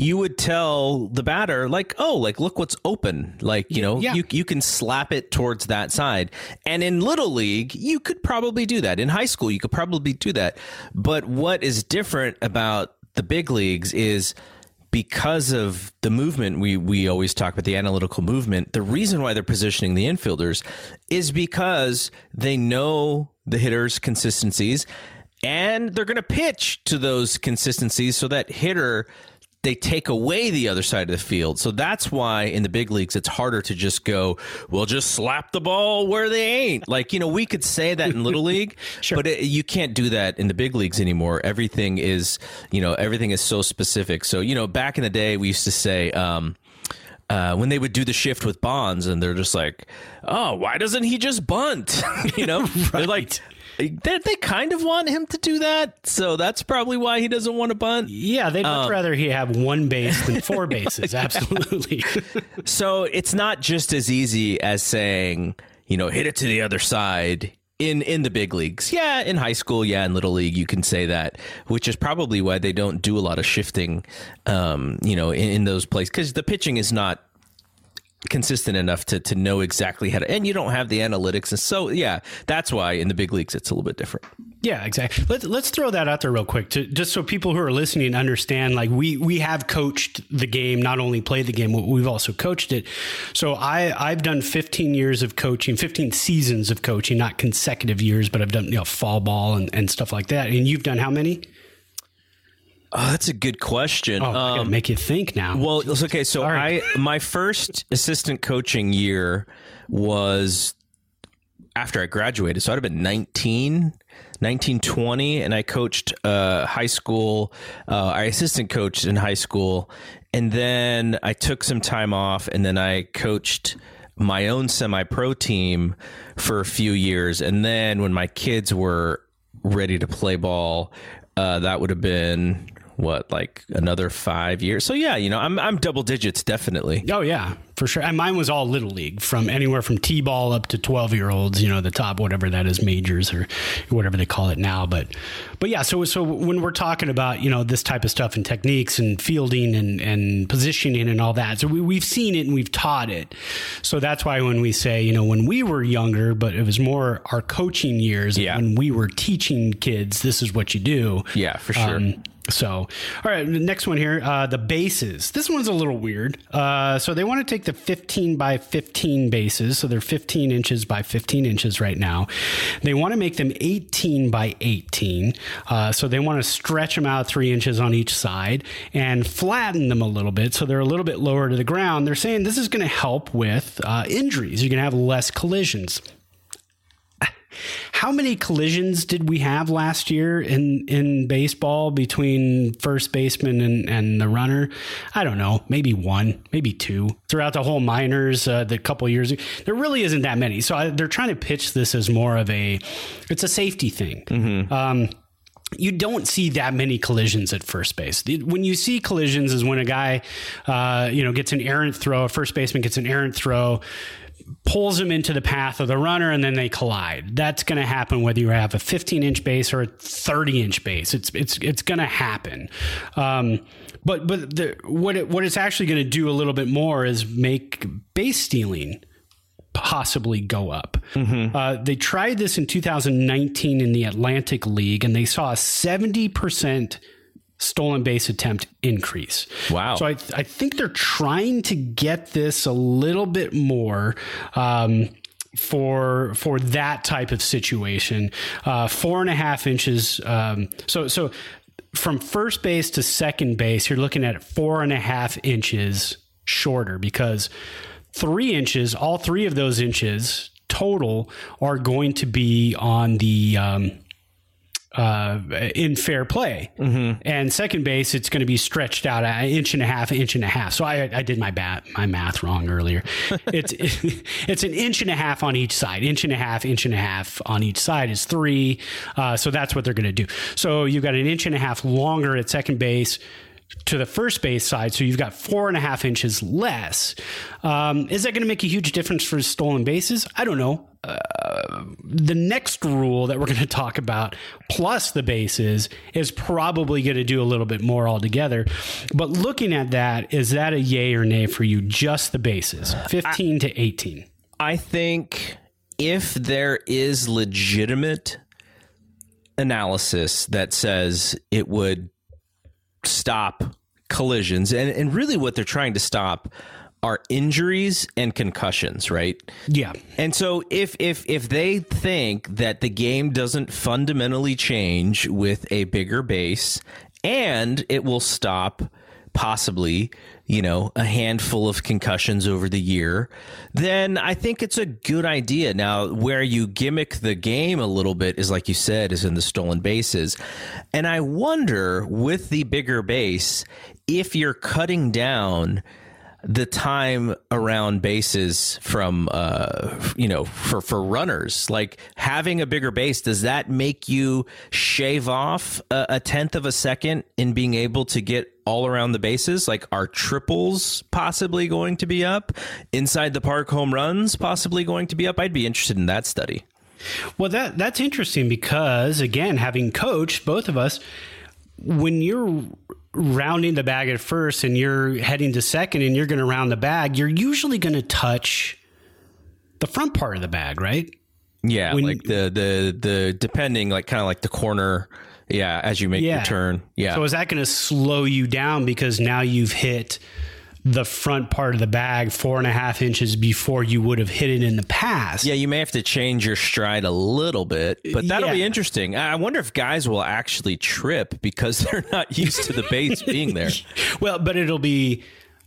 you would tell the batter like, "Oh, like look what's open." Like, you know, Yeah. you you can slap it towards that side. And in little league, you could probably do that. In high school, you could probably do that. But what is different about the big leagues is because of the movement we we always talk about the analytical movement the reason why they're positioning the infielders is because they know the hitters consistencies and they're going to pitch to those consistencies so that hitter they take away the other side of the field. So that's why in the big leagues it's harder to just go, well, just slap the ball where they ain't. Like, you know, we could say that in little league, but it, you can't do that in the big leagues anymore. Everything is, you know, everything is so specific. So, you know, back in the day we used to say um uh, when they would do the shift with Bonds, and they're just like, "Oh, why doesn't he just bunt?" you know, they're like, they, they kind of want him to do that, so that's probably why he doesn't want to bunt. Yeah, they'd much rather he have one base than four bases. Absolutely. So it's not just as easy as saying, you know, hit it to the other side in in the big leagues. Yeah, in high school, yeah, in little league, you can say that, which is probably why they don't do a lot of shifting, um, you know, in, in those places because the pitching is not consistent enough to to know exactly how to, and you don't have the analytics, and so yeah, that's why in the big leagues it's a little bit different. Yeah, exactly. Let's let's throw that out there real quick to just so people who are listening understand. Like we we have coached the game, not only played the game, we've also coached it. So I I've done 15 years of coaching, 15 seasons of coaching, not consecutive years, but I've done you know fall ball and, and stuff like that. And you've done how many? Oh, that's a good question. Oh, Um, make you think now. Well, it's okay. So right. I my first assistant coaching year was after I graduated. So I'd have been 19, 19, 20, and I coached uh, high school. Uh, I assistant coached in high school, and then I took some time off, and then I coached my own semi-pro team for a few years, and then when my kids were ready to play ball, uh, that would have been what like another five years. So yeah, you know, I'm I'm double digits definitely. Oh yeah, for sure. And mine was all little league, from anywhere from t-ball up to twelve year olds. You know, the top whatever that is, majors or whatever they call it now. But but yeah, so so when we're talking about you know this type of stuff and techniques and fielding and and positioning and all that, so we, we've seen it and we've taught it. So that's why when we say you know when we were younger, but it was more our coaching years Yeah. when we were teaching kids this is what you do. Yeah, for sure. Um, so, all right, the next one here, uh, the bases. This one's a little weird. Uh, so they want to take the 15 by 15 bases. So they're 15 inches by 15 inches right now. They want to make them 18 by 18. Uh, so they want to stretch them out three inches on each side and flatten them a little bit. So they're a little bit lower to the ground. They're saying this is going to help with uh, injuries. You're going to have less collisions. How many collisions did we have last year in, in baseball between first baseman and, and the runner? I don't know, maybe one, maybe two throughout the whole minors. Uh, the couple years, there really isn't that many. So I, they're trying to pitch this as more of a, it's a safety thing. Um, you don't see that many collisions at first base. When you see collisions is when a guy, uh, you know, gets an errant throw, a first baseman gets an errant throw, pulls them into the path of the runner and then they collide. That's going to happen whether you have a 15 inch base or a 30 inch base. It's it's it's going to happen. Um, but but the, what it, what it's actually going to do a little bit more is make base stealing possibly go up. Mm-hmm. Uh, they tried this in 2019 in the Atlantic League, and they saw a 70 percent stolen base attempt increase. Wow. So I, I think they're trying to get this a little bit more. Um, for for that type of situation, uh, four and a half inches. Um, so so from first base to second base, you're looking at four and a half inches shorter because three inches, all three of those inches total, are going to be on the um, uh, in fair play. Mm-hmm. And second base, it's going to be stretched out an inch and a half, inch and a half. So I, I did my bat, my math wrong earlier. it's it, it's an inch and a half on each side. Inch and a half, inch and a half on each side is three. Uh, so that's what they're going to do. So you've got an inch and a half longer at second base to the first base side, so you've got four and a half inches less. Um, is that going to make a huge difference for stolen bases? I don't know. Uh, the next rule that we're going to talk about, plus the bases, is probably going to do a little bit more altogether. But looking at that, is that a yay or nay for you? Just the bases, 15 I, to 18. I think if there is legitimate analysis that says it would stop collisions. And, and really, what they're trying to stop are injuries and concussions, right? Yeah. And so if if if they think that the game doesn't fundamentally change with a bigger base and it will stop possibly, you know, a handful of concussions over the year, then I think it's a good idea. Now, where you gimmick the game a little bit is, like you said, is in the stolen bases. And I wonder with the bigger base, if you're cutting down the time around bases from uh you know for for runners. Like having a bigger base does that make you shave off a, a, tenth of a second in being able to get all around the bases? Like are triples possibly going to be up? Inside the park home runs possibly going to be up? I'd be interested in that study. Well that that's interesting because again having coached both of us when you're rounding the bag at first and you're heading to second and you're going to round the bag, you're usually going to touch the front part of the bag, right? Yeah, when, like the the the depending like kind of like the corner yeah, as you make yeah. your turn. Yeah. So is that going to slow you down because now you've hit the front part of the bag four and a half inches before you would have hit it in the past. Yeah, you may have to change your stride a little bit, but that'll yeah. be interesting. I wonder if guys will actually trip because they're not used to the base being there. Well, but it'll be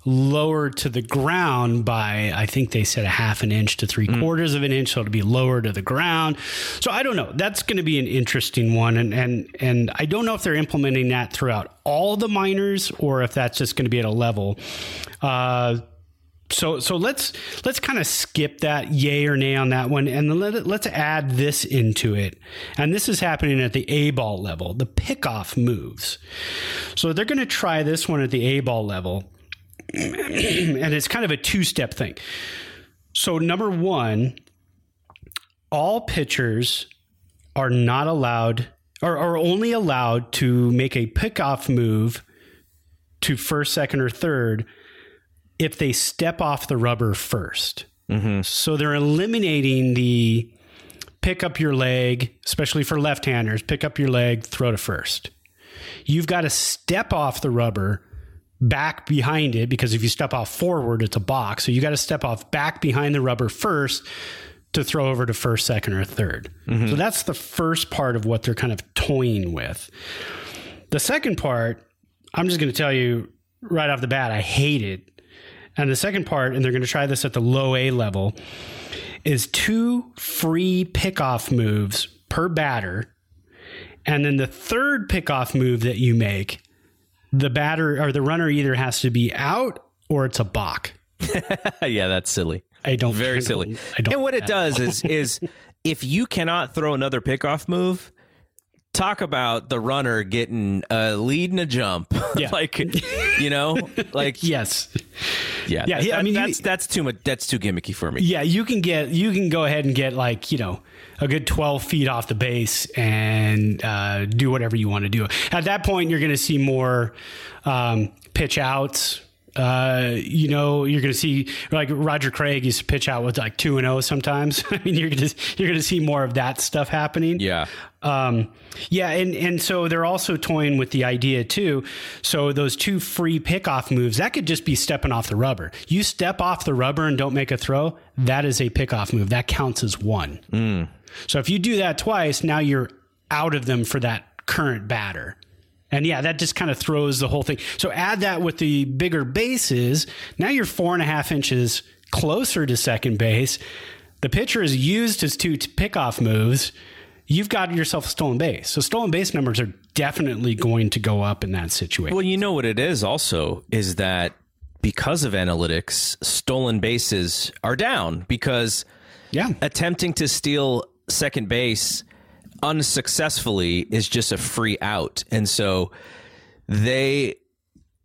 lower to the ground by I think they said a half an inch to three mm. quarters mm. of an inch, so it'll be lower to the ground. So I don't know. That's going to be an interesting one, and and and I don't know if they're implementing that throughout all the minors or if that's just going to be at a level. Uh, so so let's let's kind of skip that yay or nay on that one and let, let's add this into it and this is happening at the a ball level the pickoff moves so they're going to try this one at the a ball level and it's kind of a two step thing. So, number one, all pitchers are not allowed or are only allowed to make a pickoff move to first, second, or third if they step off the rubber 1st mm-hmm. So they're eliminating the pick up your leg, especially for left handers, pick up your leg, throw to first. You've got to step off the rubber back behind it because if you step off forward, it's a box. So you got to step off back behind the rubber first to throw over to first, second, or 3rd mm-hmm. So that's the first part of what they're kind of toying with. The second part, I'm just going to tell you right off the bat, I hate it. And the second part, and they're going to try this at the low A level, is two free pickoff moves per batter. And then the third pickoff move that you make the batter or the runner either has to be out or it's a balk. yeah, that's silly. I don't very I silly. I don't and what it does is is if you cannot throw another pickoff move, talk about the runner getting a lead and a jump. Yeah. like you know, like yes. yeah, Yeah, that- he- I mean, that's that's too much. That's too gimmicky for me. Yeah, you can get you can go ahead and get like you know a good twelve feet off the base and uh, do whatever you want to do. At that point, you're going to see more um, pitch outs. Uh, you know, you're going to see like Roger Craig used to pitch out with like two and zero sometimes. I mean, you're going to you're going to see more of that stuff happening. Yeah. Um, yeah, and and so they're also toying with the idea too. So those two free pickoff moves that could just be stepping off the rubber. You step off the rubber and don't make a throw, that is a pickoff move. That counts as one. So if you do that twice, now you're out of them for that current batter. And yeah, that just kind of throws the whole thing. So add that with the bigger bases. Now you're four and a half inches closer to second base. The pitcher has used his two pickoff moves. You've got yourself a stolen base. So stolen base numbers are definitely going to go up in that situation. Well, you know what it is also is that because of analytics, stolen bases are down because yeah. attempting to steal second base unsuccessfully is just a free out. And so they,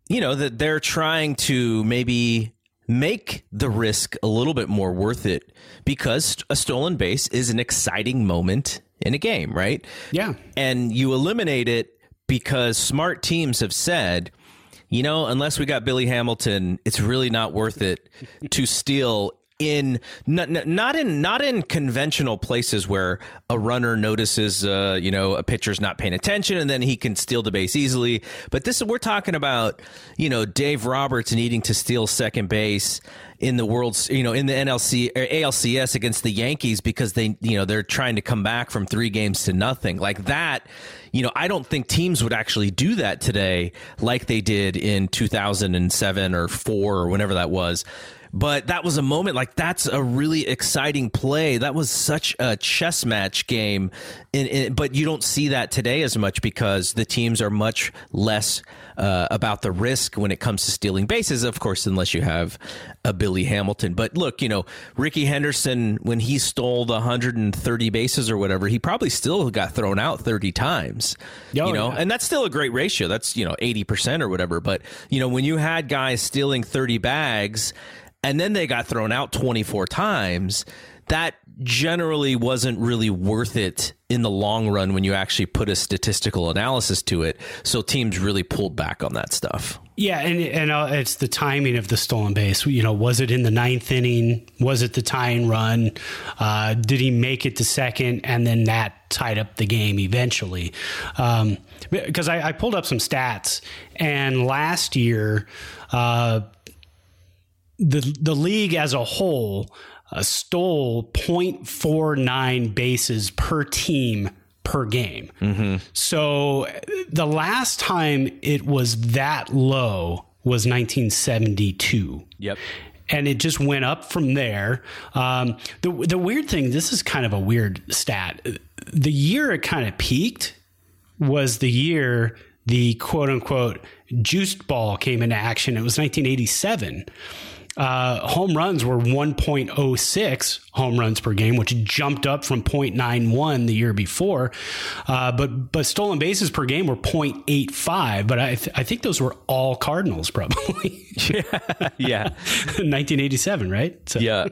you know, that they're trying to maybe make the risk a little bit more worth it because a stolen base is an exciting moment in a game, right? Yeah. And you eliminate it because smart teams have said, you know, unless we got Billy Hamilton, it's really not worth it to steal in not, not in not in conventional places where a runner notices uh, you know a pitcher's not paying attention and then he can steal the base easily. But this we're talking about you know Dave Roberts needing to steal second base in the world's you know in the NLC or ALCS against the Yankees because they you know they're trying to come back from 3 games to nothing. Like that you know I don't think teams would actually do that today like they did in 2007 or 4 or whenever that was but that was a moment like that's a really exciting play. That was such a chess match game, in, in, but you don't see that today as much because the teams are much less uh, about the risk when it comes to stealing bases. Of course, unless you have a Billy Hamilton. But look, you know Rickey Henderson when he stole the 130 bases or whatever, he probably still got thrown out 30 times. Oh, you know, yeah. and that's still a great ratio. That's you know 80 percent or whatever. But you know when you had guys stealing 30 bags and then they got thrown out 24 times that generally wasn't really worth it in the long run when you actually put a statistical analysis to it so teams really pulled back on that stuff Yeah, and and uh, it's the timing of the stolen base. You know, was it in the ninth inning? Was it the tying run? Uh, did he make it to second, and then that tied up the game eventually? Um, because I, I pulled up some stats, and last year, uh, the the league as a whole uh, stole 0.49 bases per team per game. So uh, the last time it was that low was 1972. yep And it just went up from there. Um, the the weird thing, this is kind of a weird stat. The year it kind of peaked was the year the quote unquote juiced ball came into action. It was 1987. Uh, home runs were 1.06 home runs per game, which jumped up from 0.91 the year before. Uh, but but stolen bases per game were 0.85. But I, th- I think those were all Cardinals probably. yeah yeah. 1987, right? So, yeah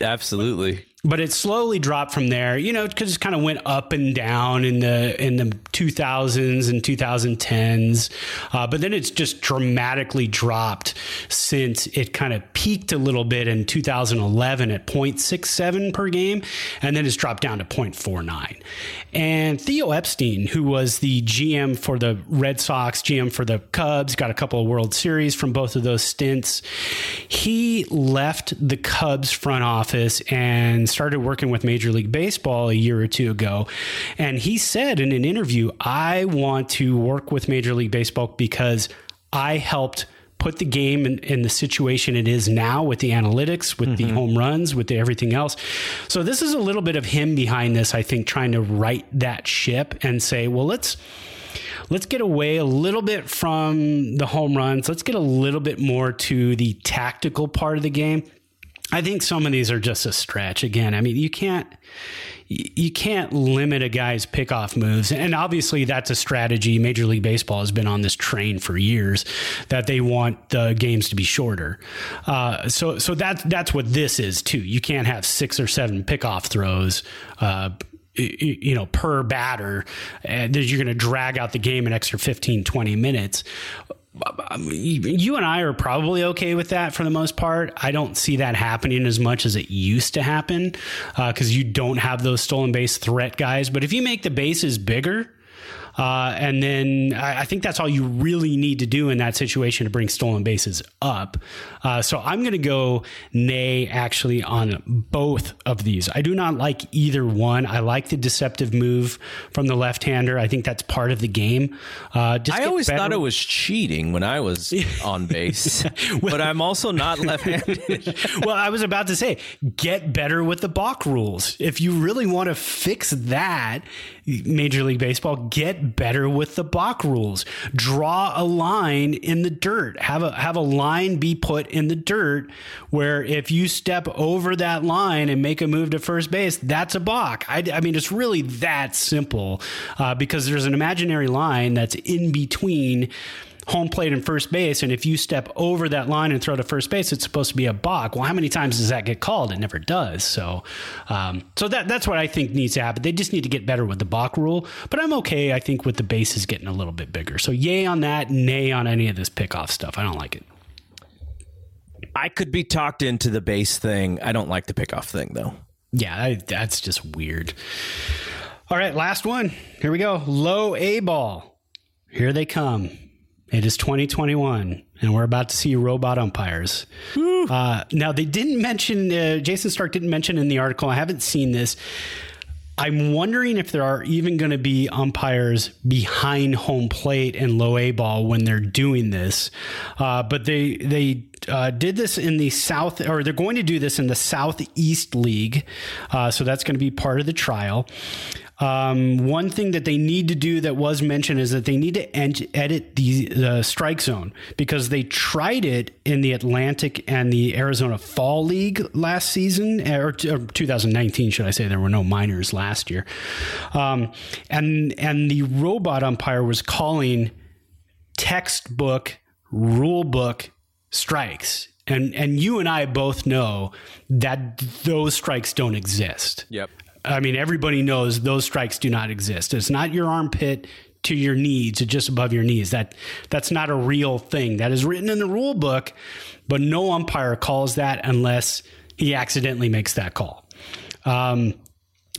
absolutely but it slowly dropped from there, you know, because it kind of went up and down in the in the 2000s and 2010s, uh, but then it's just dramatically dropped since it kind of peaked a little bit in 2011 at 0.67 per game, and then it's dropped down to 0.49. And Theo Epstein, who was the GM for the Red Sox, GM for the Cubs, got a couple of World Series from both of those stints. He left the Cubs front office and started working with Major League Baseball a year or two ago. And he said in an interview, I want to work with Major League Baseball because I helped put the game in, in the situation it is now with the analytics, with the mm-hmm. home runs, with the everything else. So this is a little bit of him behind this, I think, trying to right that ship and say, well, let's let's get away a little bit from the home runs. Let's get a little bit more to the tactical part of the game. I think some of these are just a stretch. Again, I mean, you can't you can't limit a guy's pickoff moves. And obviously, that's a strategy. Major League Baseball has been on this train for years that they want the games to be shorter. Uh, so, so that's that's what this is too. You can't have six or seven pickoff throws. Uh, you know, per batter, and you're going to drag out the game an extra 15, 20 minutes you and I are probably okay with that for the most part. I don't see that happening as much as it used to happen because uh, you don't have those stolen base threat guys. But if you make the bases bigger, uh, and then I, I, think that's all you really need to do in that situation to bring stolen bases up. Uh, so I'm going to go nay actually on both of these. I do not like either one. I like the deceptive move from the left hander. I think that's part of the game. Uh, I always better. thought it was cheating when I was on base, well, but I'm also not left handed. well, I was about to say, get better with the balk rules. If you really want to fix that, Major League Baseball, get better with the balk rules. Draw a line in the dirt. Have a have a line be put in the dirt where if you step over that line and make a move to first base, that's a balk. I, I mean, it's really that simple uh, because there's an imaginary line that's in between home plate and first base. And if you step over that line and throw to first base, it's supposed to be a balk. Well, how many times does that get called? It never does. So, um, so that that's what I think needs to happen. They just need to get better with the balk rule. But I'm okay. I think with the bases getting a little bit bigger. So yay on that, nay on any of this pickoff stuff. I don't like it. I could be talked into the base thing. I don't like the pickoff thing though. Yeah, I, that's just weird. All right, last one. Here we go. Low A ball. Here they come. It is 2021, and we're about to see robot umpires. Uh, now, they didn't mention, uh, Jayson Stark didn't mention in the article, I haven't seen this. I'm wondering if there are even going to be umpires behind home plate and low A ball when they're doing this. Uh, but they, they, uh, did this in the South, or they're going to do this in the Southeast League. Uh, so that's going to be part of the trial. Um, one thing that they need to do that was mentioned is that they need to ent- edit the, the strike zone because they tried it in the Atlantic and the Arizona Fall League last season, or, or 2019, should I say? There were no minors last year, um, and and the robot umpire was calling textbook rule book strikes and and you and I both know that those strikes don't exist. Yep. I mean, everybody knows those strikes do not exist. It's not your armpit to your knees, to just above your knees. That that's not a real thing. That is written in the rule book, but no umpire calls that unless he accidentally makes that call. Um,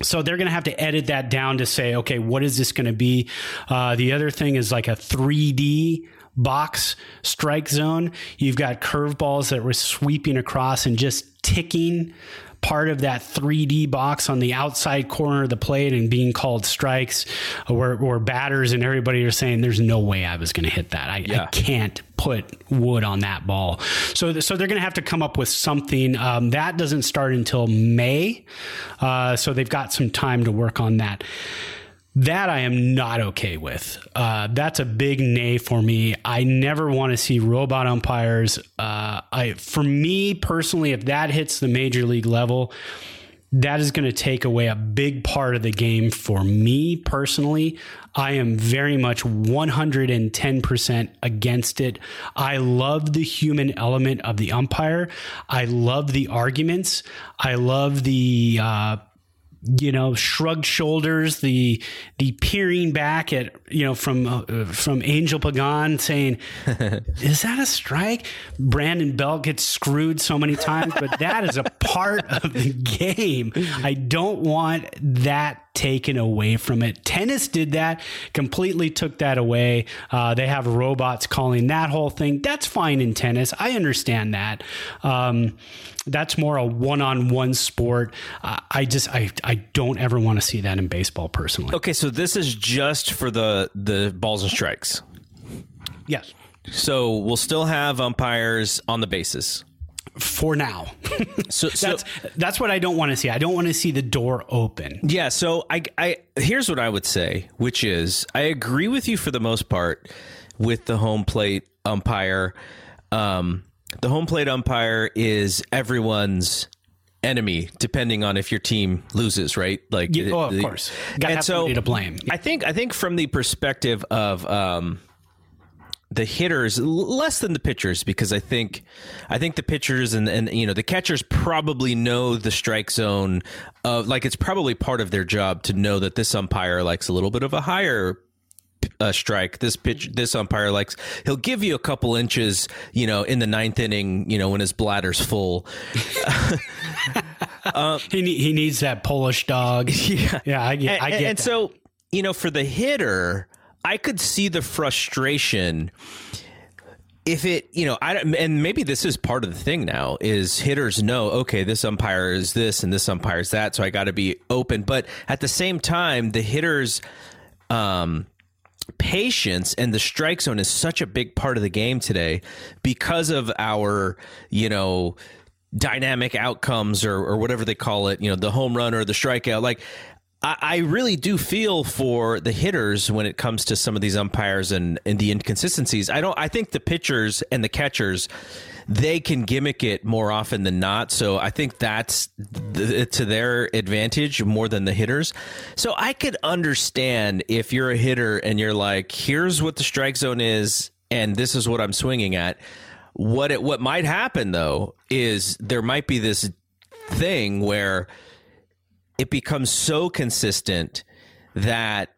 so they're going to have to edit that down to say, okay, what is this going to be? Uh, the other thing is like a 3D box strike zone. You've got curveballs that were sweeping across and just ticking part of that 3D box on the outside corner of the plate and being called strikes or, or batters and everybody are saying there's no way I was going to hit that. I, yeah. I, can't put wood on that ball. So, so they're going to have to come up with something. Um, that doesn't start until May. Uh, so they've got some time to work on that. That I am not okay with. Uh, that's a big nay for me. I never want to see robot umpires. Uh, I, for me personally, if that hits the major league level, that is going to take away a big part of the game for me personally. I am very much 110% against it. I love the human element of the umpire. I love the arguments. I love the uh, you know, shrugged shoulders, the the peering back at you know from uh, from Angel Pagan saying, "Is that a strike?" Brandon Belt gets screwed so many times, but that is a part of the game. I don't want that taken away from it. Tennis did that, completely took that away. Uh, they have robots calling that whole thing. That's fine in tennis. I understand that. Um, that's more a one-on-one sport. Uh, I just I I don't ever want to see that in baseball personally. Okay, so this is just for the the balls and strikes. Yes. So we'll still have umpires on the bases for now. so, so that's that's what I don't want to see. I don't want to see the door open. Yeah. So I, I here's what I would say, which is I agree with you for the most part with the home plate umpire. Um, the home plate umpire is everyone's enemy depending on if your team loses, right? Like, yeah, oh, of the, course, got and so to blame. I think I think from the perspective of um, the hitters less than the pitchers because I think I think the pitchers and and you know the catchers probably know the strike zone of like it's probably part of their job to know that this umpire likes a little bit of a higher uh, strike. This pitch, this umpire likes. He'll give you a couple inches, you know, in the ninth inning, you know, when his bladder's full. um, he he needs that Polish dog. Yeah, yeah, I get. And, I get. And that. so, you know, for the hitter, I could see the frustration if it, you know, I and maybe this is part of the thing now is hitters know, okay, this umpire is this and this umpire is that, so I got to be open. But at the same time, the hitters, um, patience and the strike zone is such a big part of the game today because of our, you know, dynamic outcomes or, or whatever they call it, you know, the home run or the strikeout. Like, I, I really do feel for the hitters when it comes to some of these umpires and, and the inconsistencies. I don't, I think the pitchers and the catchers, they can gimmick it more often than not. So I think that's the, to their advantage more than the hitters. So I could understand if you're a hitter and you're like, here's what the strike zone is, and this is what I'm swinging at. What it what might happen though is there might be this thing where it becomes so consistent that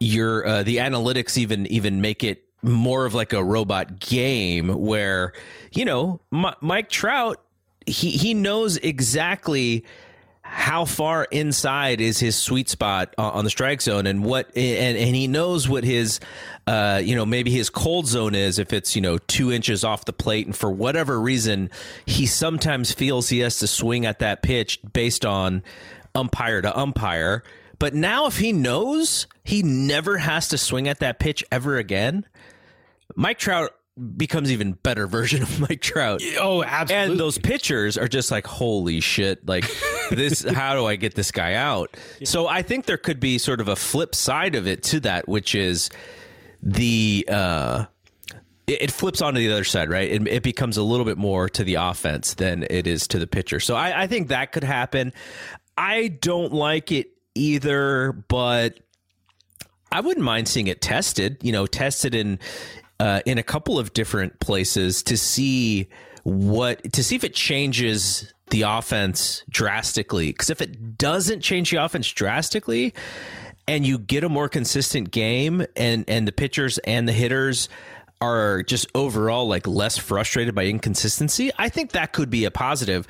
your uh, the analytics even even make it more of like a robot game where you know M- Mike Trout he he knows exactly how far inside is his sweet spot on the strike zone and what and and he knows what his uh you know maybe his cold zone is if it's you know 2 inches off the plate and for whatever reason he sometimes feels he has to swing at that pitch based on umpire to umpire. But now if he knows he never has to swing at that pitch ever again Mike Trout becomes even better version of Mike Trout. Oh, absolutely. And those pitchers are just like, holy shit, like this how do I get this guy out? Yeah. So I think there could be sort of a flip side of it to that, which is the uh it, flips onto the other side, right? It, it, becomes a little bit more to the offense than it is to the pitcher. So I, I think that could happen. I don't like it either, but I wouldn't mind seeing it tested, you know, tested in uh, in a couple of different places to see what to see if it changes the offense drastically. Because if it doesn't change the offense drastically, and you get a more consistent game, and and the pitchers and the hitters are just overall like less frustrated by inconsistency, I think that could be a positive.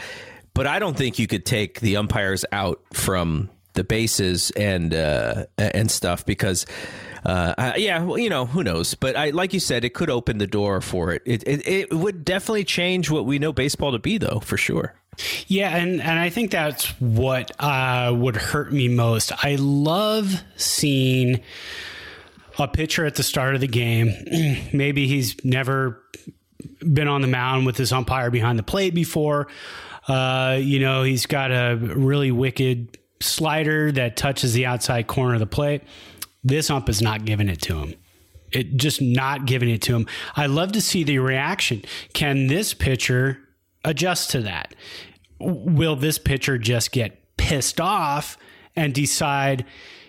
But I don't think you could take the umpires out from the bases and uh, and stuff because uh, yeah, well, you know, who knows? But I, like you said, it could open the door for it. It, it. it would definitely change what we know baseball to be, though, for sure. Yeah, and, and I think that's what uh, would hurt me most. I love seeing a pitcher at the start of the game. Maybe he's never been on the mound with his umpire behind the plate before. Uh, you know, he's got a really wicked slider that touches the outside corner of the plate. This ump is not giving it to him. It just not giving it to him. I love to see the reaction. Can this pitcher adjust to that? Will this pitcher just get pissed off and decide,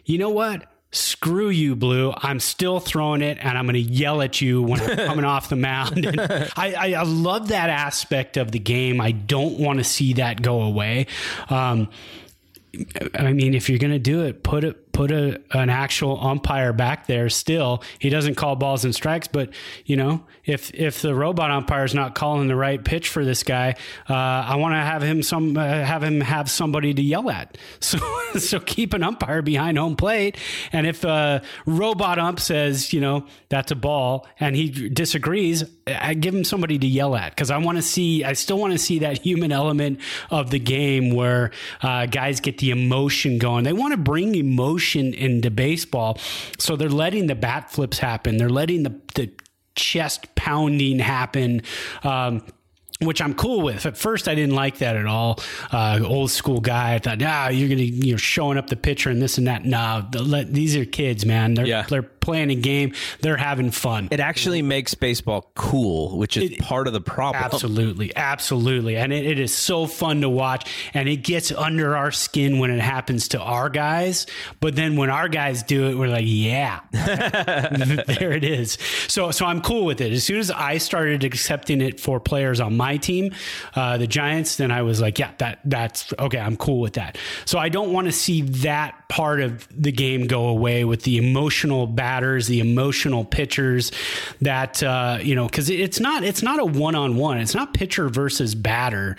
you know what? Screw you, Blue. I'm still throwing it and I'm going to yell at you when I'm coming off the mound. I, I, I, love that aspect of the game. I don't want to see that go away. Um, I mean, if you're going to do it, put it put a an actual umpire back there still. He doesn't call balls and strikes but you know if if the robot umpire is not calling the right pitch for this guy uh, i want to have him some uh, have him have somebody to yell at. So so keep an umpire behind home plate and if a robot ump says you know that's a ball and he disagrees i give him somebody to yell at because i want to see i still want to see that human element of the game where uh, guys get the emotion going. They want to bring emotion emotion into baseball. So they're letting the bat flips happen. They're letting the, the chest pounding happen. Um, which I'm cool with. At first, I didn't like that at all. Uh, old school guy. I thought, ah, you're gonna you're showing up the pitcher and this and that. No, let, these are kids, man. They're yeah. they're playing a game, they're having fun. It actually makes baseball cool, which is It- part of the problem. Absolutely, absolutely, and it, it is so fun to watch, and it gets under our skin when it happens to our guys. But then when our guys do it, we're like, yeah, there it is. So, so I'm cool with it. As soon as I started accepting it for players on my team, uh, the Giants, then I was like, yeah, that that's okay. I'm cool with that. So I don't want to see that part of the game go away with the emotional batters, the emotional pitchers. That uh, you know, because it's not it's not a one on one. It's not pitcher versus batter.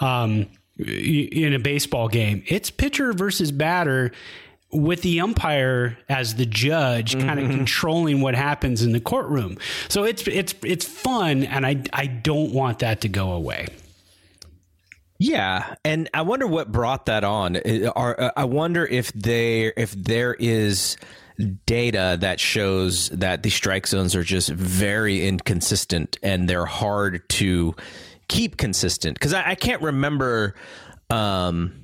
Um, in a baseball game, it's pitcher versus batter with the umpire as the judge kind of controlling what happens in the courtroom. So it's it's it's fun and I I don't want that to go away. Yeah, and I wonder what brought that on. Are uh, I wonder if they if there is data that shows that the strike zones are just very inconsistent and they're hard to keep consistent because I, I can't remember. Um,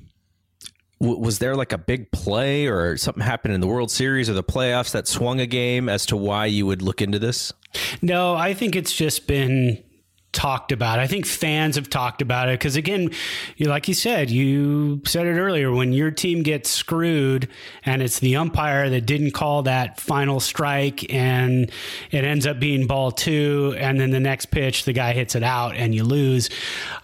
was there like a big play or something happened in the World Series or the playoffs that swung a game as to why you would look into this? No, I think it's just been talked about. I think fans have talked about it because, again, you, like you said, you said it earlier when your team gets screwed and it's the umpire that didn't call that final strike and it ends up being ball two, and then the next pitch, the guy hits it out and you lose.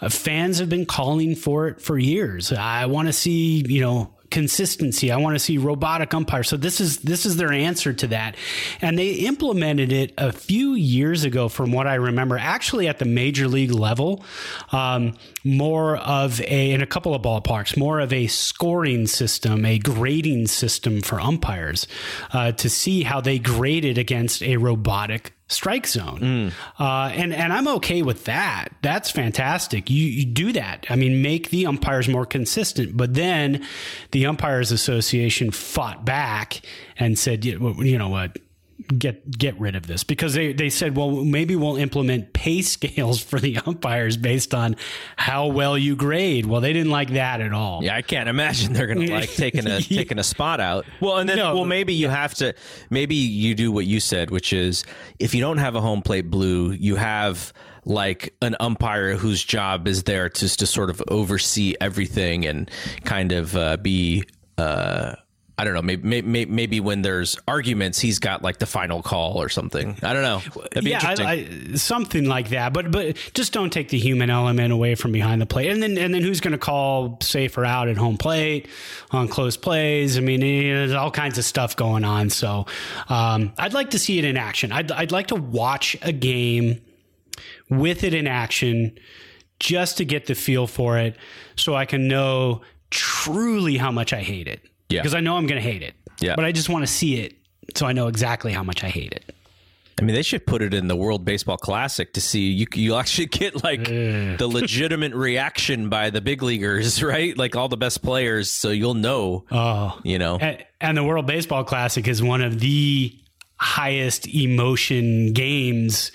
Uh, fans have been calling for it for years. I want to see, you know, consistency. I want to see robotic umpires. So this is this is their answer to that. And they implemented it a few years ago from what I remember, actually at the major league level, um, more of a in a couple of ballparks, more of a scoring system, a grading system for umpires uh, to see how they graded against a robotic strike zone. Uh, and and I'm okay with that. That's fantastic. You you do that. I mean, make the umpires more consistent. But then the umpires association fought back and said, you you know what. Get get rid of this because they, they said, well, maybe we'll implement pay scales for the umpires based on how well you grade. Well, they didn't like that at all. Yeah, I can't imagine they're gonna like taking a taking a spot out. Well, and then No. well maybe you have to maybe you do what you said, which is if you don't have a home plate blue, you have like an umpire whose job is there to to sort of oversee everything and kind of uh, be. Uh, I don't know. Maybe, maybe maybe when there's arguments, he's got like the final call or something. I don't know. That'd be yeah, interesting. I, I, something like that. But but just don't take the human element away from behind the plate. And then and then who's going to call safe or out at home plate on close plays? I mean, there's all kinds of stuff going on. So um, I'd like to see it in action. I'd I'd like to watch a game with it in action just to get the feel for it, so I can know truly how much I hate it. Yeah. because I know I'm going to hate it. Yeah. but I just want to see it so I know exactly how much I hate it. I mean, they should put it in the World Baseball Classic to see you. You actually get like the legitimate reaction by the big leaguers, right? Like all the best players, so you'll know. Oh, You know, and, and the World Baseball Classic is one of the highest emotion games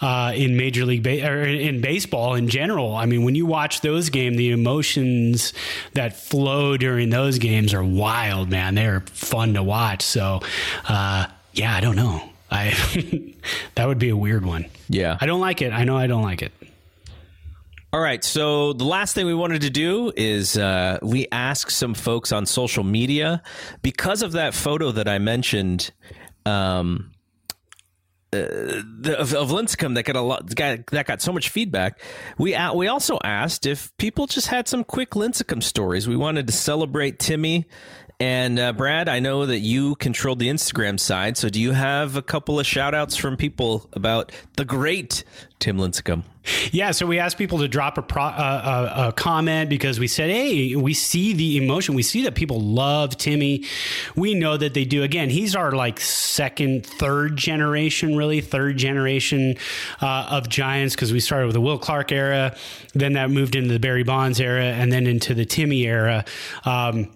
uh, in Major League ba- or in baseball in general. I mean, when you watch those games, the emotions that flow during those games are wild, man. They're fun to watch. So, uh, yeah, I don't know. I that would be a weird one. yeah. I don't like it. I know I don't like it. All right. So the last thing we wanted to do is uh, we asked some folks on social media because of that photo that I mentioned. Um, uh, the, of, of Lincecum that got a lot got, that got so much feedback. We a- we also asked if people just had some quick Lincecum stories. We wanted to celebrate Timmy and uh, Brad. I know that you controlled the Instagram side, so do you have a couple of shout outs from people about the great Tim Lincecum? Yeah, so we asked people to drop a, pro, uh, a, a comment because we said, hey, we see the emotion. We see that people love Timmy. We know that they do. Again, he's our like second, third generation, really, third generation uh, of Giants because we started with the Will Clark era, then that moved into the Barry Bonds era, and then into the Timmy era. Um,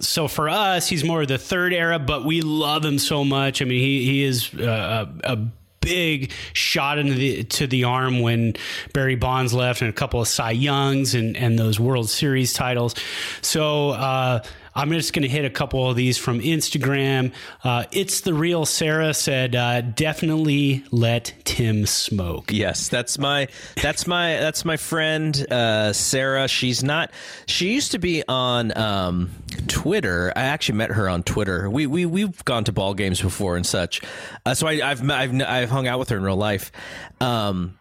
so for us, he's more of the third era, but we love him so much. I mean, he he is uh, a, a big shot into the to the arm when Barry Bonds left, and a couple of Cy Youngs and and those World Series titles. So. Uh, I'm just going to hit a couple of these from Instagram. Uh, it's the real Sarah said, uh, definitely let Tim smoke. Yes, that's my that's my that's my friend uh, Sarah. She's not. She used to be on um, Twitter. I actually met her on Twitter. We we we've gone to ball games before and such. Uh, so I, I've I've I've hung out with her in real life. Um,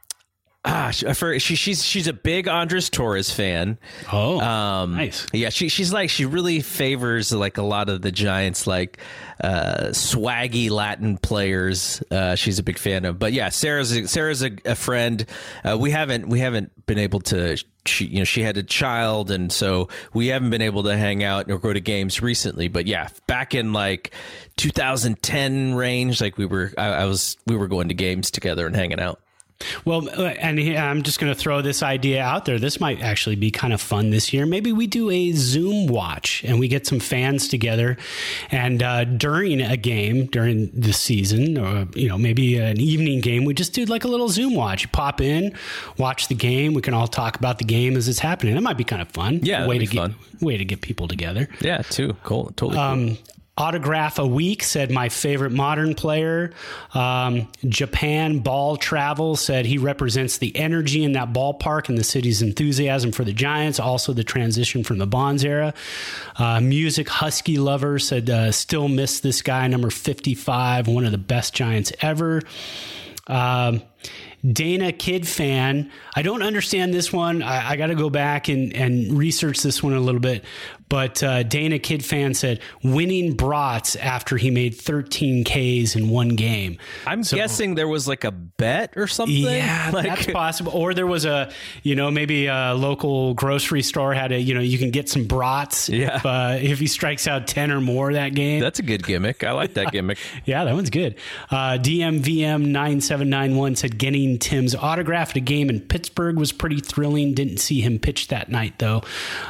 Ah, for, she, she's she's a big Andres Torres fan. Oh, um, nice. Yeah, she she's like she really favors like a lot of the Giants like uh, swaggy Latin players. Uh, she's a big fan of. But yeah, Sarah's a, Sarah's a, a friend. Uh, we haven't we haven't been able to. She you know she had a child, and so we haven't been able to hang out or go to games recently. But yeah, back in like 2010 range, like we were I, I was we were going to games together and hanging out. Well, uh, and I'm just going to throw this idea out there. This might actually be kind of fun this year. Maybe we do a Zoom watch and we get some fans together, and uh, during a game during the season, or you know maybe an evening game, we just do like a little Zoom watch. Pop in, watch the game. We can all talk about the game as it's happening. It might be kind of fun. Yeah, way to get way to get people together. Yeah, too cool. Totally. Um, cool. Autograph a week said my favorite modern player. Um, Japan Ball Travel said he represents the energy in that ballpark and the city's enthusiasm for the Giants. Also, the transition from the Bonds era. Uh, Music Husky Lover said uh, still miss this guy, number fifty-five, one of the best Giants ever. Um, Dana Kid fan. I don't understand this one. I, I got to go back and, and research this one a little bit. But uh, Dana Kid fan said winning brats after he made 13 Ks in one game. I'm so, guessing there was like a bet or something. Yeah, like, that's possible. Or there was a, you know, maybe a local grocery store had a, you know, you can get some brats. Yeah. If, uh, if he strikes out 10 or more that game. That's a good gimmick. I like that gimmick. yeah, that one's good. Uh, DMVM9791 said getting Tim's autograph at a game in Pittsburgh was pretty thrilling. Didn't see him pitch that night though.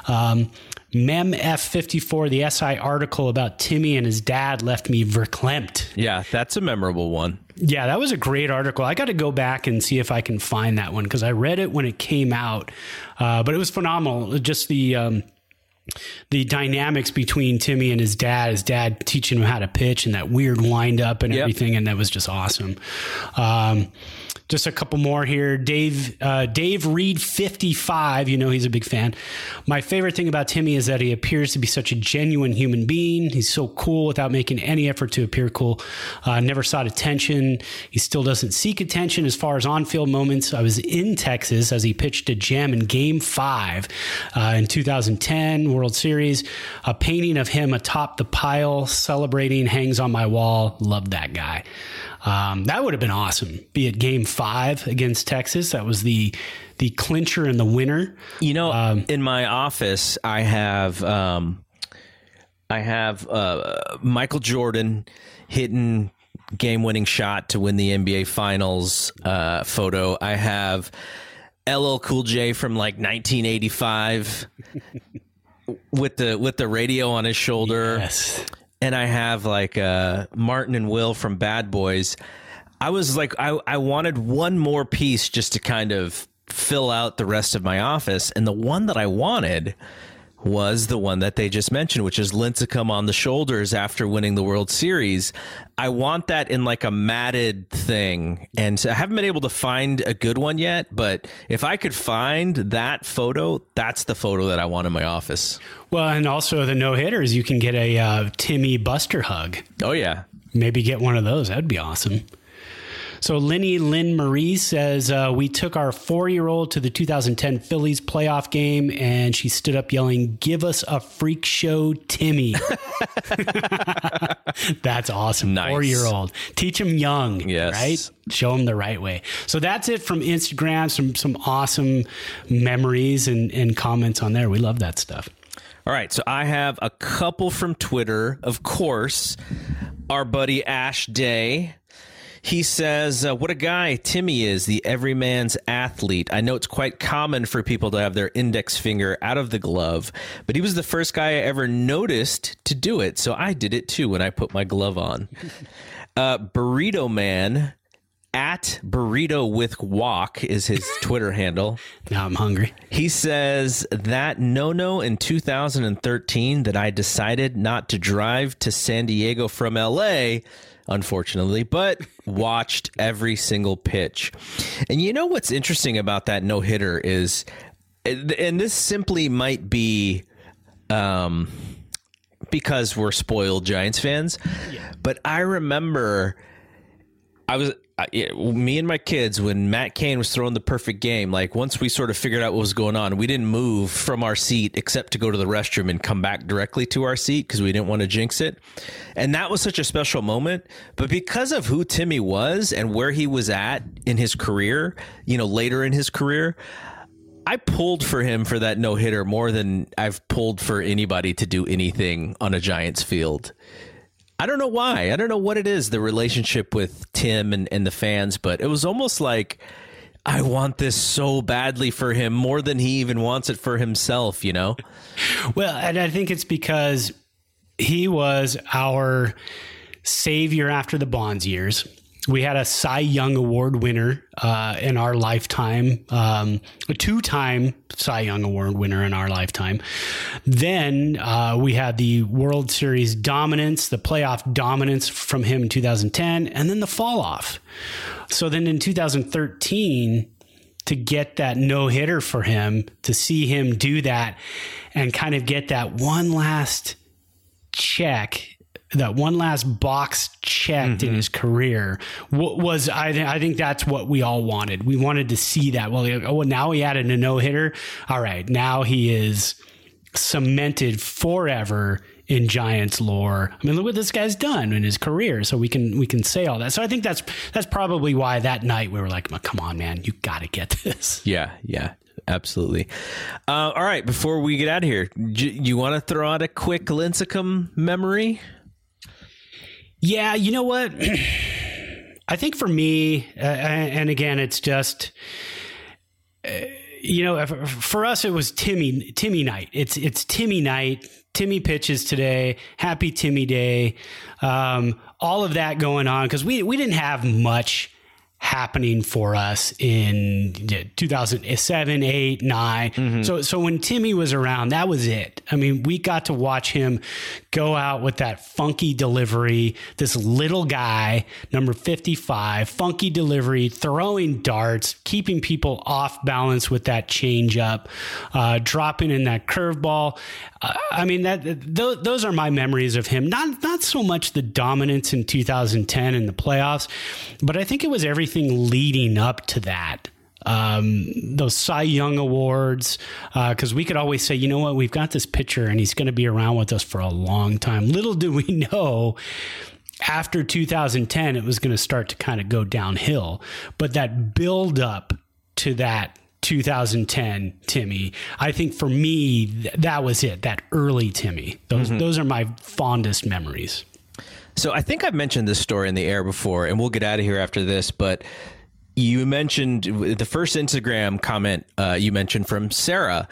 Um, Mem F54, the SI article about Timmy and his dad left me verklempt. Yeah, that's a memorable one. Yeah, that was a great article. I got to go back and see if I can find that one because I read it when it came out, uh, but it was phenomenal. Just the. Um, the dynamics between Timmy and his dad, his dad teaching him how to pitch and that weird wind up and yep. everything. And that was just awesome. Um, just a couple more here. Dave uh, Dave Reed, fifty five. You know he's a big fan. My favorite thing about Timmy is that he appears to be such a genuine human being. He's so cool without making any effort to appear cool. Uh, never sought attention. He still doesn't seek attention as far as on field moments. I was in Texas as he pitched a gem in Game Five uh, in 2010 World Series. A painting of him atop the pile celebrating hangs on my wall. Love that guy. Um, that would have been awesome. Be it Game Five against Texas. That was the the clincher and the winner. You know, um, in my office, I have um, I have uh, Michael Jordan hitting game winning shot to win the NBA Finals uh, photo. I have LL Cool J from like 1985 with the with the radio on his shoulder. Yes and I have like uh, Martin and Will from Bad Boys. I was like, I, I wanted one more piece just to kind of fill out the rest of my office. And the one that I wanted was the one that they just mentioned, which is Lincecum on the shoulders after winning the World Series. I want that in like a matted thing. And so I haven't been able to find a good one yet, but if I could find that photo, that's the photo that I want in my office. Well, and also the no hitters, you can get a uh, Timmy Buster hug. Oh, yeah. Maybe get one of those. That'd be awesome. So Lenny Lynn Marie says uh, we took our four year old to the 2010 Phillies playoff game, and she stood up yelling, "Give us a freak show, Timmy!" that's awesome. Nice. Four year old, teach him young, yes. right? Show him the right way. So that's it from Instagram. Some some awesome memories and, and comments on there. We love that stuff. All right, so I have a couple from Twitter, of course. Our buddy Ash Day he says, uh, What a guy Timmy is, the everyman's athlete. I know it's quite common for people to have their index finger out of the glove, but he was the first guy I ever noticed to do it. So I did it too when I put my glove on. Uh, Burrito Man at burrito with walk is his Twitter handle. Now I'm hungry. He says that no no in 2013 that I decided not to drive to San Diego from LA, unfortunately, but watched every single pitch. And you know what's interesting about that no hitter is, and this simply might be. Um, because we're spoiled Giants fans, but I remember I was uh, yeah, me and my kids when Matt Cain was throwing the perfect game. Like once we sort of figured out what was going on, we didn't move from our seat except to go to the restroom and come back directly to our seat because we didn't want to jinx it. And that was such a special moment. But because of who Timmy was and where he was at in his career, you know, later in his career. I pulled for him for that no hitter more than I've pulled for anybody to do anything on a Giants field. I don't know why. I don't know what it is, the relationship with Tim and, and the fans, but it was almost like I want this so badly for him more than he even wants it for himself, you know? Well, and I think it's because he was our savior after the Bonds years. We had a Cy Young Award winner uh, in our lifetime, um, a two time Cy Young Award winner in our lifetime. Then uh, we had the World Series dominance, the playoff dominance from him in 2010, and then the fall off. So then in 2013, to get that no hitter for him, to see him do that and kind of get that one last check that one last box checked mm-hmm. in his career was I, th- I think that's what we all wanted. We wanted to see that. Well, oh, now he added a no hitter. All right, now he is cemented forever in Giants lore. I mean, look what this guy's done in his career. So we can we can say all that. So I think that's that's probably why that night we were like, "Come on, man, you got to get this." Yeah, yeah, absolutely. Uh, all right, before we get out of here, you want to throw out a quick Lincecum memory? Yeah, you know what? I think for me, uh, and again, it's just. Uh, you know, for us, it was Timmy Timmy night. It's it's Timmy night. Timmy pitches today. Happy Timmy Day. Um, all of that going on because we we didn't have much happening for us in 2007, 8, 9. Mm-hmm. So so when Timmy was around, that was it. I mean, we got to watch him go out with that funky delivery, this little guy, number 55, funky delivery, throwing darts, keeping people off balance with that changeup, uh, dropping in that curveball. Uh, I mean, that th- those are my memories of him. Not not so much the dominance in 2010 in the playoffs, but I think it was everything leading up to that um, those Cy Young awards, because uh, we could always say, you know what, we've got this pitcher and he's going to be around with us for a long time. Little do we know. After 2010, it was going to start to kind of go downhill. But that build up to that 2010 Timmy. I think for me, th- that was it. That early Timmy. Those mm-hmm. those are my fondest memories. So I think I've mentioned this story in the air before, and we'll get out of here after this. But you mentioned the first Instagram comment uh, you mentioned from Sarah,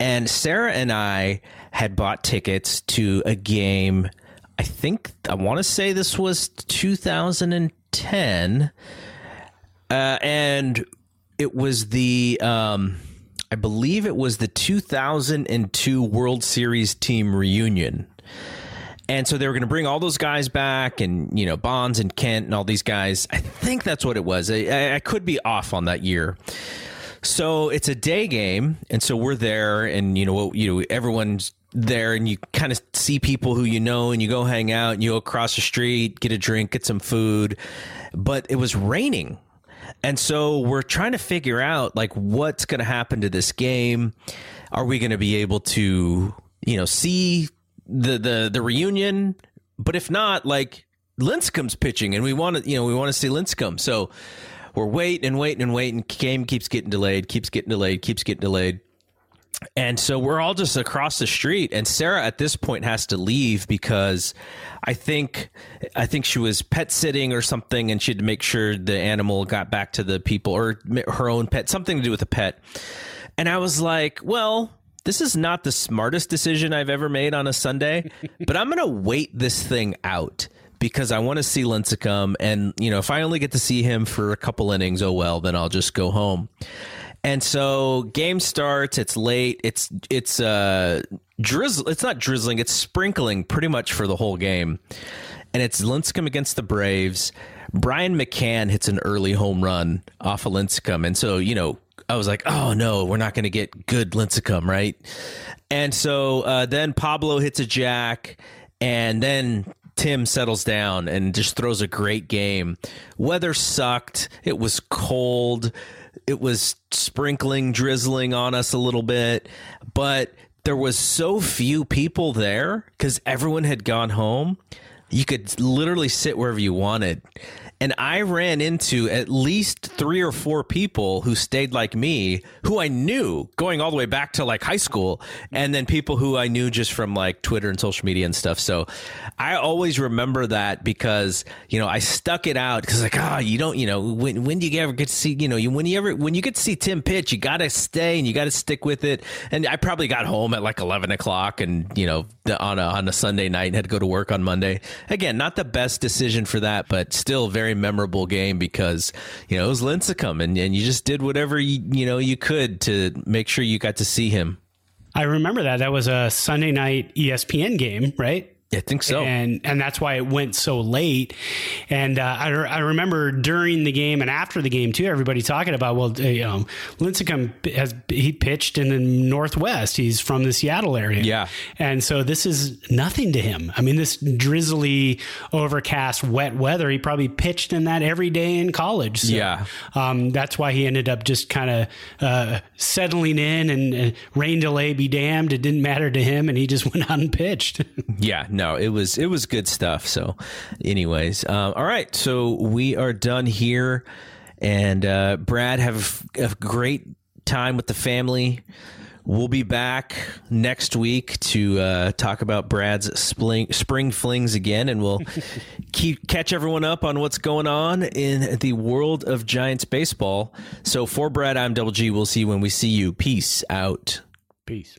and Sarah and I had bought tickets to a game. I think I want to say this was 2010, uh, and it was the. Um, I believe it was the 2002 World Series team reunion. And so they were going to bring all those guys back, and you know Bonds and Kent and all these guys. I think that's what it was. I, I could be off on that year. So it's a day game, and so we're there, and you know, you know, everyone's there, and you kind of see people who you know, and you go hang out, and you go across the street, get a drink, get some food. But it was raining, and so we're trying to figure out like what's going to happen to this game. Are we going to be able to, you know, see the the the reunion. But if not, like Lincecum's pitching, and we want to, you know, we want to see Lincecum. So we're waiting and waiting and waiting. Game keeps getting delayed, keeps getting delayed, keeps getting delayed. And so we're all just across the street, and Sarah at this point has to leave because I think I think she was pet sitting or something, and she had to make sure the animal got back to the people or her own pet, something to do with the pet. And I was like, well, this is not the smartest decision I've ever made on a Sunday, but I'm going to wait this thing out because I want to see Lincecum. And, you know, if I only get to see him for a couple innings, oh well, then I'll just go home. And so game starts, it's late, it's it's uh drizzle it's not drizzling, it's sprinkling pretty much for the whole game. And it's Lincecum against the Braves. Brian McCann hits an early home run off of Lincecum. And so, you know, I was like, oh no, we're not going to get good Lincecum, right? And so uh, then Pablo hits a jack, and then Tim settles down and just throws a great game. Weather sucked. It was cold. It was sprinkling, drizzling on us a little bit, but there was so few people there because everyone had gone home. You could literally sit wherever you wanted. And I ran into at least three or four people who stayed like me, who I knew going all the way back to like high school, and then people who I knew just from like Twitter and social media and stuff. So I always remember that because you know I stuck it out because like ah oh, you don't you know when when do you ever get to see you know you when you ever when you get to see Tim pitch you got to stay and you got to stick with it. And I probably got home at like eleven o'clock and you know on a on a Sunday night and had to go to work on Monday. Again, not the best decision for that, but still memorable game because you know it was Lincecum and, and you just did whatever you you know you could to make sure you got to see him. I remember that. That was a Sunday night ESPN game, right? I think so. And and that's why it went so late. And uh, I, I remember during the game and after the game too, everybody talking about well, you know, Lincecum has he pitched in the Northwest. He's from the Seattle area. Yeah. And so this is nothing to him. I mean, this drizzly, overcast, wet weather. He probably pitched in that every day in college. So, yeah. Um, that's why he ended up just kind of uh, settling in and uh, rain delay be damned. It didn't matter to him, and he just went out and pitched. yeah. No no, it was it was good stuff. So, anyways, um, all right. So we are done here, and uh, Brad have a great time with the family. We'll be back next week to uh, talk about Brad's spring, spring flings again, and we'll keep catch everyone up on what's going on in the world of Giants baseball. So for Brad, I'm Double G. We'll see you when we see you. Peace out. Peace.